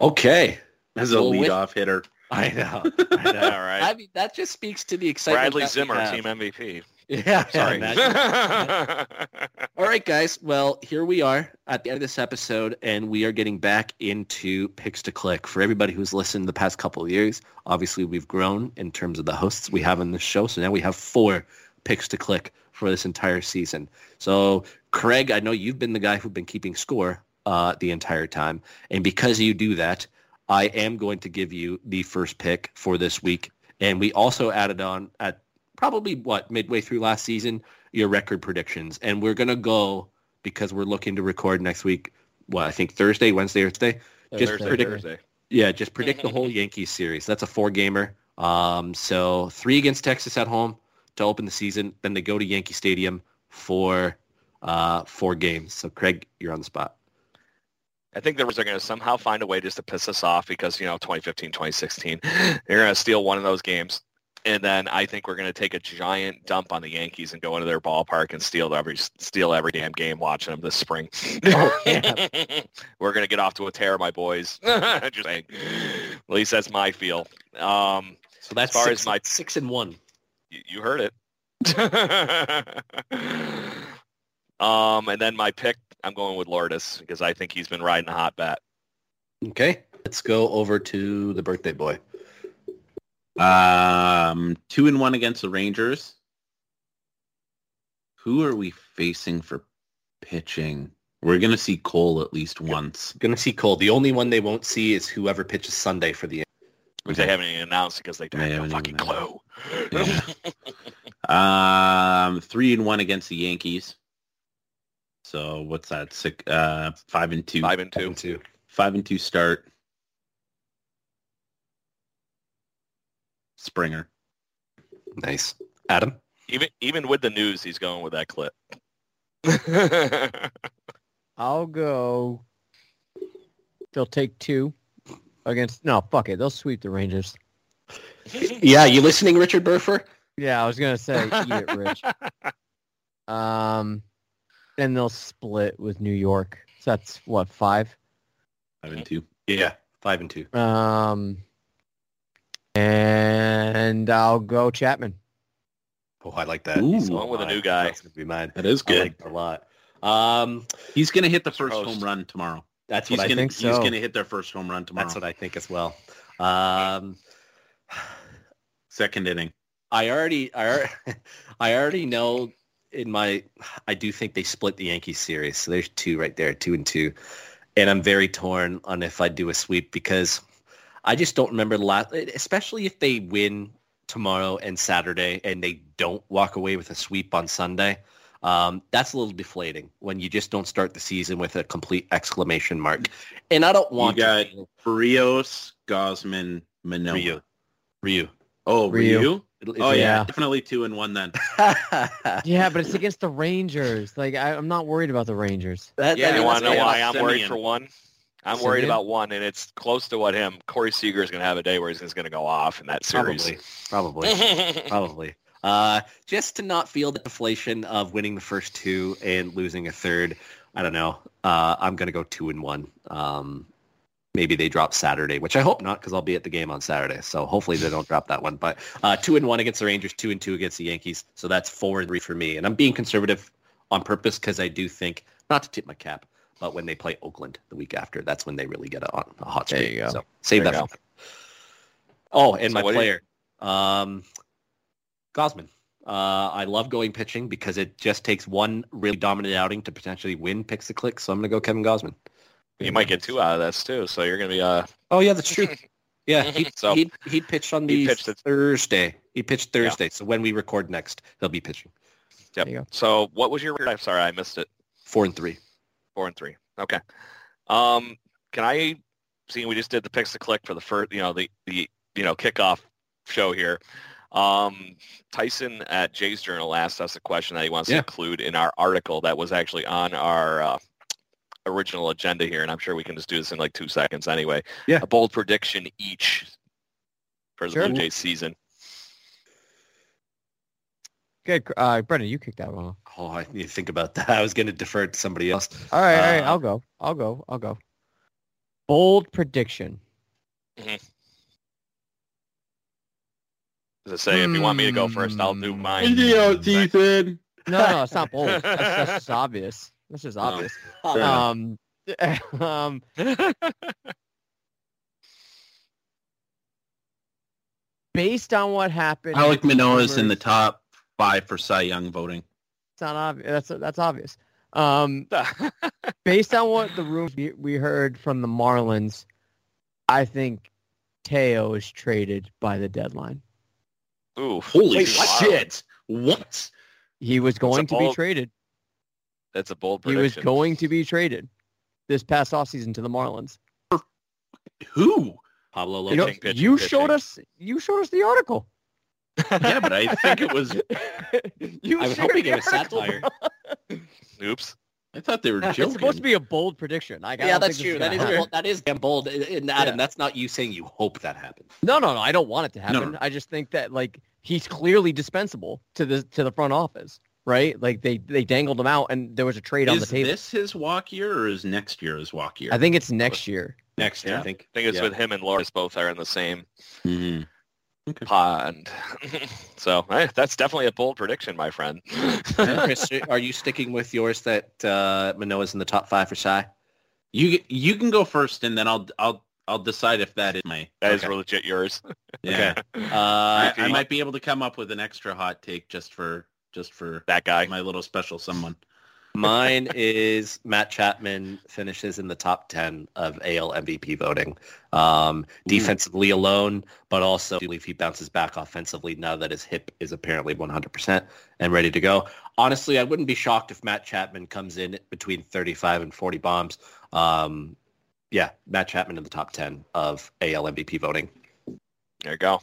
Okay. As a well, leadoff with, hitter. I know. I know. All right. I mean, that just speaks to the excitement. Bradley Zimmer, team MVP. Yeah. Sorry. All right, guys. Well, here we are at the end of this episode, and we are getting back into picks to click. For everybody who's listened the past couple of years, obviously we've grown in terms of the hosts we have on this show. So now we have four picks to click for this entire season. So, Craig, I know you've been the guy who's been keeping score uh, the entire time, and because you do that, I am going to give you the first pick for this week. And we also added on at probably what midway through last season your record predictions, and we're gonna go because we're looking to record next week. What I think Thursday, Wednesday, or Thursday. Just Thursday, predict. Thursday. Yeah, just predict the whole Yankees series. That's a four gamer. Um, so three against Texas at home to open the season. Then they go to Yankee Stadium for uh, four games. So Craig, you're on the spot. I think the Reds are going to somehow find a way just to piss us off because, you know, 2015, 2016, they're going to steal one of those games and then I think we're going to take a giant dump on the Yankees and go into their ballpark and steal every steal every damn game watching them this spring. Oh, yeah. we're going to get off to a tear, my boys. Just saying. At least that's my feel. Um, so that's as far six, as my six and one. You, you heard it. um, and then my pick, I'm going with Lourdes because I think he's been riding a hot bat. Okay, let's go over to the birthday boy. Um, two and one against the Rangers. Who are we facing for pitching? We're gonna see Cole at least once. Gonna see Cole. The only one they won't see is whoever pitches Sunday for the. Which they haven't even announced because they don't they have a fucking clue. Yeah. um, three and one against the Yankees. So what's that? Six, uh, five and two. Five and two. Five and two. Five and two start. Springer. Nice. Adam? Even even with the news, he's going with that clip. I'll go. They'll take two against. No, fuck it. They'll sweep the Rangers. yeah, you listening, Richard Burfer? Yeah, I was gonna say, eat it, Rich. Um, and they'll split with New York. So that's what five. Five and two. Yeah, five and two. Um, and I'll go Chapman. Oh, I like that. Ooh, He's going with a new guy. That's gonna be mine. That is good. Like a lot. Um, he's gonna hit the first home run tomorrow. That's he's what gonna, I think. So. He's gonna hit their first home run tomorrow. That's what I think as well. Um, second inning. I already, I already, I already know in my, I do think they split the Yankees series. So there's two right there, two and two, and I'm very torn on if I do a sweep because I just don't remember the last, especially if they win tomorrow and Saturday and they don't walk away with a sweep on Sunday. Um, that's a little deflating when you just don't start the season with a complete exclamation mark. And I don't want you got to Berrios, Gausman, Manoah. Ryu. Ryu. Oh, Ryu. Ryu? Oh yeah. yeah, definitely two and one then. yeah, but it's against the Rangers. Like I, am not worried about the Rangers. That, yeah, you want to know why I'm worried for one? I'm worried about one, and it's close to what him. Corey Seager is going to have a day where he's going to go off in that series. Probably, probably, probably. Uh, just to not feel the deflation of winning the first two and losing a third. I don't know. Uh, I'm gonna go two and one. Um, maybe they drop Saturday, which I hope not, because I'll be at the game on Saturday. So hopefully they don't drop that one. But uh, two and one against the Rangers, two and two against the Yankees. So that's four and three for me. And I'm being conservative on purpose because I do think not to tip my cap, but when they play Oakland the week after, that's when they really get a, a hot streak. There you go. So save There that. For. Oh, and So my you- player, um, Gausman. Uh, I love going pitching because it just takes one really dominant outing to potentially win picks the click. So I'm going to go Kevin Gausman. You might get two out of this too, so you're going to be uh. Oh yeah, that's true. Yeah, he So- he he pitched on He the pitched Thursday. He pitched Thursday. So when we record next, he'll be pitching Yep. There you go. So what was your? I'm sorry, I missed it. four and three. Four and three. Okay. Um, can I? See, we just did the picks to click for the first, you know, the the you know kickoff show here. Um, Tyson at Jay's Journal asked us a question that he wants Yeah. to include in our article that was actually on our uh, original agenda here, and I'm sure we can just do this in like two seconds anyway. Yeah. A bold prediction each for the Sure. Blue Jays season. Good. Uh, Brendan, you kicked that one off. Oh, I need to think about that. I was going to defer it to somebody else. All right, all right. Uh, I'll go. I'll go. I'll go. Bold prediction. As I say, if you want me to go first, I'll do mine. Ethan. No, no, it's not bold. That's, that's just obvious. That's just obvious. Fair. Um, um, based on what happened, Alek with is in the top five for Cy Young voting. It's not obvious. That's that's obvious. Um, based on what the rumors we, we heard from the Marlins, I think Teo is traded by the deadline. Ooh, Holy Wait, shit! What? He was going to be traded. That's a bold prediction. He was going to be traded this past offseason to the Marlins. Who? Pablo You, know, Lopez. pitching, you pitching. showed us. You showed us the article. Yeah, but I think it was. you I was hoping the it was satire. Oops. I thought they were It's supposed to be a bold prediction. Like, I yeah, don't that's true. That gonna is happen. bold. that is bold. And Adam, Yeah. that's not you saying you hope that happens. No, no, no. I don't want it to No, happen. no. I just think that like he's clearly dispensable to the to the front office, right? Like they they dangled him out, and there was a trade on the table. Is this his walk year or is next year his walk year? I think it's next year. Next year, Yeah. I think. I think it's Yeah. with him and Lourdes both are in the same Mhm. pond. so eh, that's definitely a bold prediction, my friend. Chris, are you sticking with yours that uh, Manoah's in the top five for Shy? You you can go first, and then I'll I'll I'll decide if that is my. That is Okay. legit yours. Yeah, Uh, I, I might be able to come up with an extra hot take just for just for That guy. my little special someone. Mine is Matt Chapman finishes in the top 10 of AL MVP voting. Um, defensively alone, but also I believe he bounces back offensively now that his hip is apparently 100% and ready to go. Honestly, I wouldn't be shocked if Matt Chapman comes in between 35 and 40 bombs. Um, yeah, Matt Chapman in the top 10 of AL MVP voting. There you go.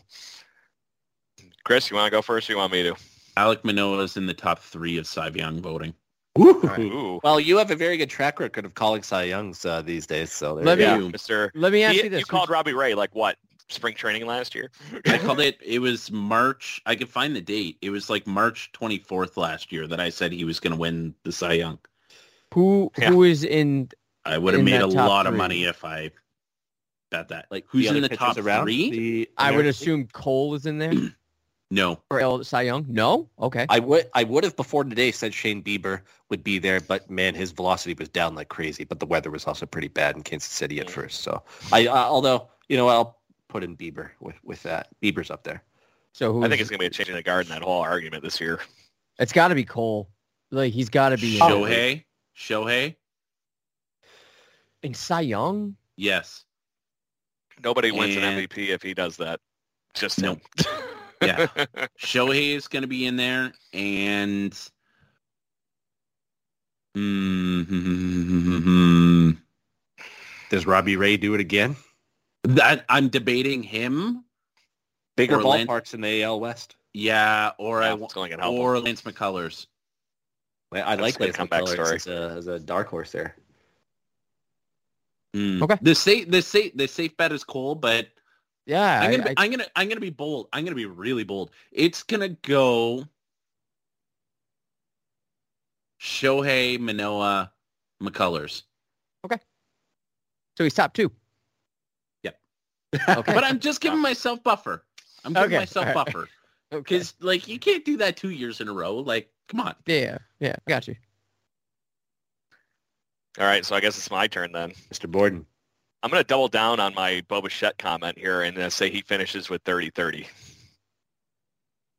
Chris, you want to go first or you want me to? Alek Manoah is in the top three of Cy Young voting. Ooh. Well, you have a very good track record of calling Cy Youngs uh, these days. So there Let you me- go. Yeah, Mr. Let me ask He- you this: you called Robbie Ray like what? Spring training last year? I called it. It was March. I could find the date. It was like March 24th last year that I said he was going to win the Cy Young. who Yeah. who is in? I would have made a top lot of money if I bet that. Like who's other in the pitchers top around three? the I would assume Cole is in there No, for El Cy Young. No, okay. I would I would have before today said Shane Bieber would be there, but man, his velocity was down like crazy. But the weather was also pretty bad in Kansas City at first. So I, uh, although you know, I'll put in Bieber with with that. Bieber's up there. so who? I think it's going to be a change in the guard in that whole argument this year. it's got to be Cole. Like he's got to be in, Shohei. Shohei. in Cy Young. Yes. Nobody wins And- an MVP if he does that. Just him. Yeah. Shohei is going to be in there, and mm Does Robbie Ray do it again? that I'm debating him. Bigger Or Lance- ballparks in the AL West. Yeah, or I Yeah, wa- it's gonna or him. Lance McCullers. I- I That's like a Lance comeback McCullers story. as a, as a dark horse there. Mm. Okay. The safe the safe the safe bet is Cole, but Yeah, I'm gonna I- be, I- I'm gonna I'm gonna be bold. I'm gonna be really bold. It's gonna go Shohei, Manoah, McCullers. Okay. So he's top two. Yep. Okay. But I'm just giving myself buffer. I'm giving Okay, myself all right. buffer okay. because like you can't do that two years in a row. Like, come on. Yeah, yeah, I got you. All right, so I guess it's my turn then. Mr. Borden. I'm going to double down on my Boba comment here and uh, say he finishes with 30-30.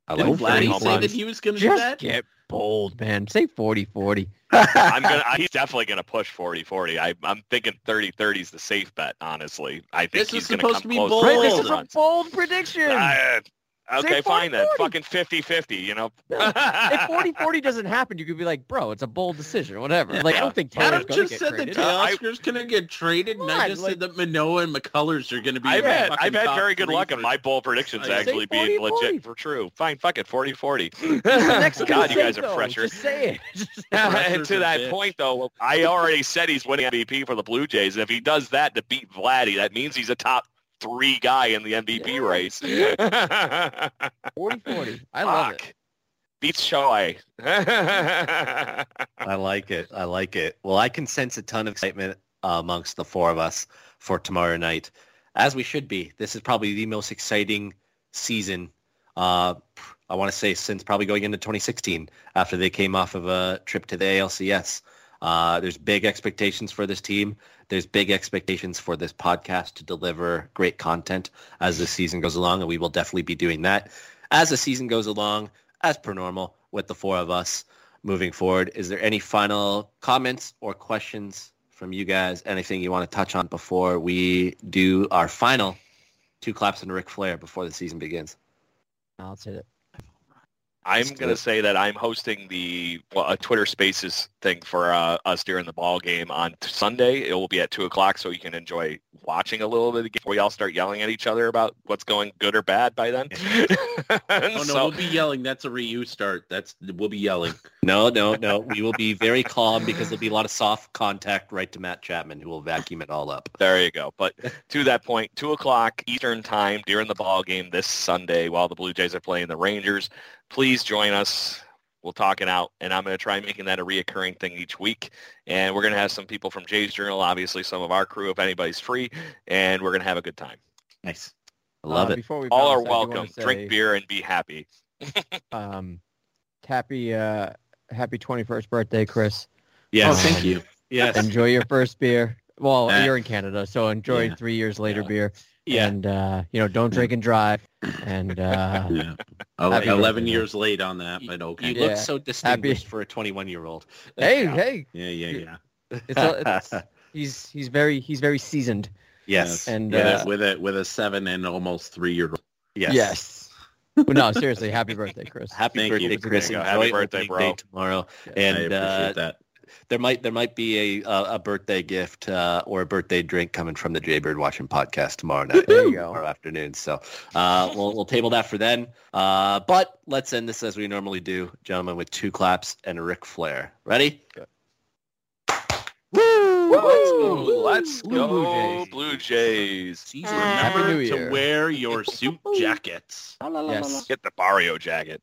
I Didn't like Vladdy home say runs. that he was gonna do Just that? get bold, man. Say 40-40. I'm gonna. He's definitely gonna push 40-40. I, I'm thinking 30-30 is the safe bet. Honestly, I think This he's is gonna supposed come to be bold. Right, this is a bold prediction. Uh, okay, fine then. 40-40. Fucking 50-50, You know. if 40-40 doesn't happen, you could be like, bro, it's a bold decision, whatever. Like, I don't think Taylor's Adam gonna just get said traded. that Uh, I- Teoscar's gonna get traded, and I just like- said that Manoah and McCullers are gonna be. I've had I've had very good luck for- in my bold predictions Say actually being 40-40. legit for true. Fine, fuck it, 40-40. The God, you say guys are fresher. Just say it. Just and to that bitch. point, though, I already said he's winning MVP for the Blue Jays. And if he does that to beat Vladdy, that means he's a top three guy in the MVP Yeah. race. 40-40. I love it. Beats Shohei. I like it. I like it. Well, I can sense a ton of excitement uh, amongst the four of us for tomorrow night, as we should be. This is probably the most exciting season. Uh, I want to say since probably going into 2016, after they came off of a trip to the ALCS. Uh, there's big expectations for this team. There's big expectations for this podcast to deliver great content as the season goes along, and we will definitely be doing that as the season goes along, as per normal, with the four of us moving forward. Is there any final comments or questions from you guys? Anything you want to touch on before we do our final two claps and Ric Flair before the season begins? I'll say it. I'm going to say that I'm hosting the well, a Twitter Spaces thing for uh, us during the ball game on Sunday. It will be at two o'clock, so you can enjoy watching a little bit of the game before we all start yelling at each other about what's going good or bad by then. Oh no, So- we'll be yelling. That's a Ryu start. That's we'll be yelling. No, no, no. We will be very calm because there'll be a lot of soft contact right to Matt Chapman, who will vacuum it all up. There you go. But to that point, two o'clock Eastern time during the ball game this Sunday while the Blue Jays are playing the Rangers. Please join us. We'll talk it out, and I'm going to try making that a reoccurring thing each week. And we're going to have some people from Jays Journal, obviously some of our crew, if anybody's free, and we're going to have a good time. Nice. I love Uh, it. Before we All are bounce, I do wanna welcome. Drink beer and be happy. Um, happy, uh, happy 21st birthday, Chris. Yes. Oh, thank you. Yes. Enjoy your first beer. Well, Uh, you're in Canada, so enjoy yeah. three years later Yeah. beer. Yeah. And, uh, you know, don't drink and drive. And, uh, Yeah. Oh, 11 birthday, years late on that, You- but You okay. Yeah. look so distinguished for a 21-year-old. hey, Yeah. hey, Yeah, yeah, yeah. it's, a, it's he's he's very he's very seasoned. Yes. And with, uh, a, with a with a seven and almost three year old. Yes. yes. But no, seriously, happy birthday, Chris. Happy Thank birthday, you. Chris. You. Enjoy Happy birthday, opening bro. tomorrow. Yeah. And I appreciate uh, that. There might there might be a a, a birthday gift uh, or a birthday drink coming from the Jaybird Watching podcast tomorrow night. There you go. Tomorrow afternoon. So uh, we'll we'll table that for then. Uh, but let's end this as we normally do, gentlemen, with two claps and a Ric Flair. Ready? Woo! Let's go. Let's Blue Jays. Blue Jays. Happy Remember New to wear your suit jackets. Yes. Get the Barrio jacket.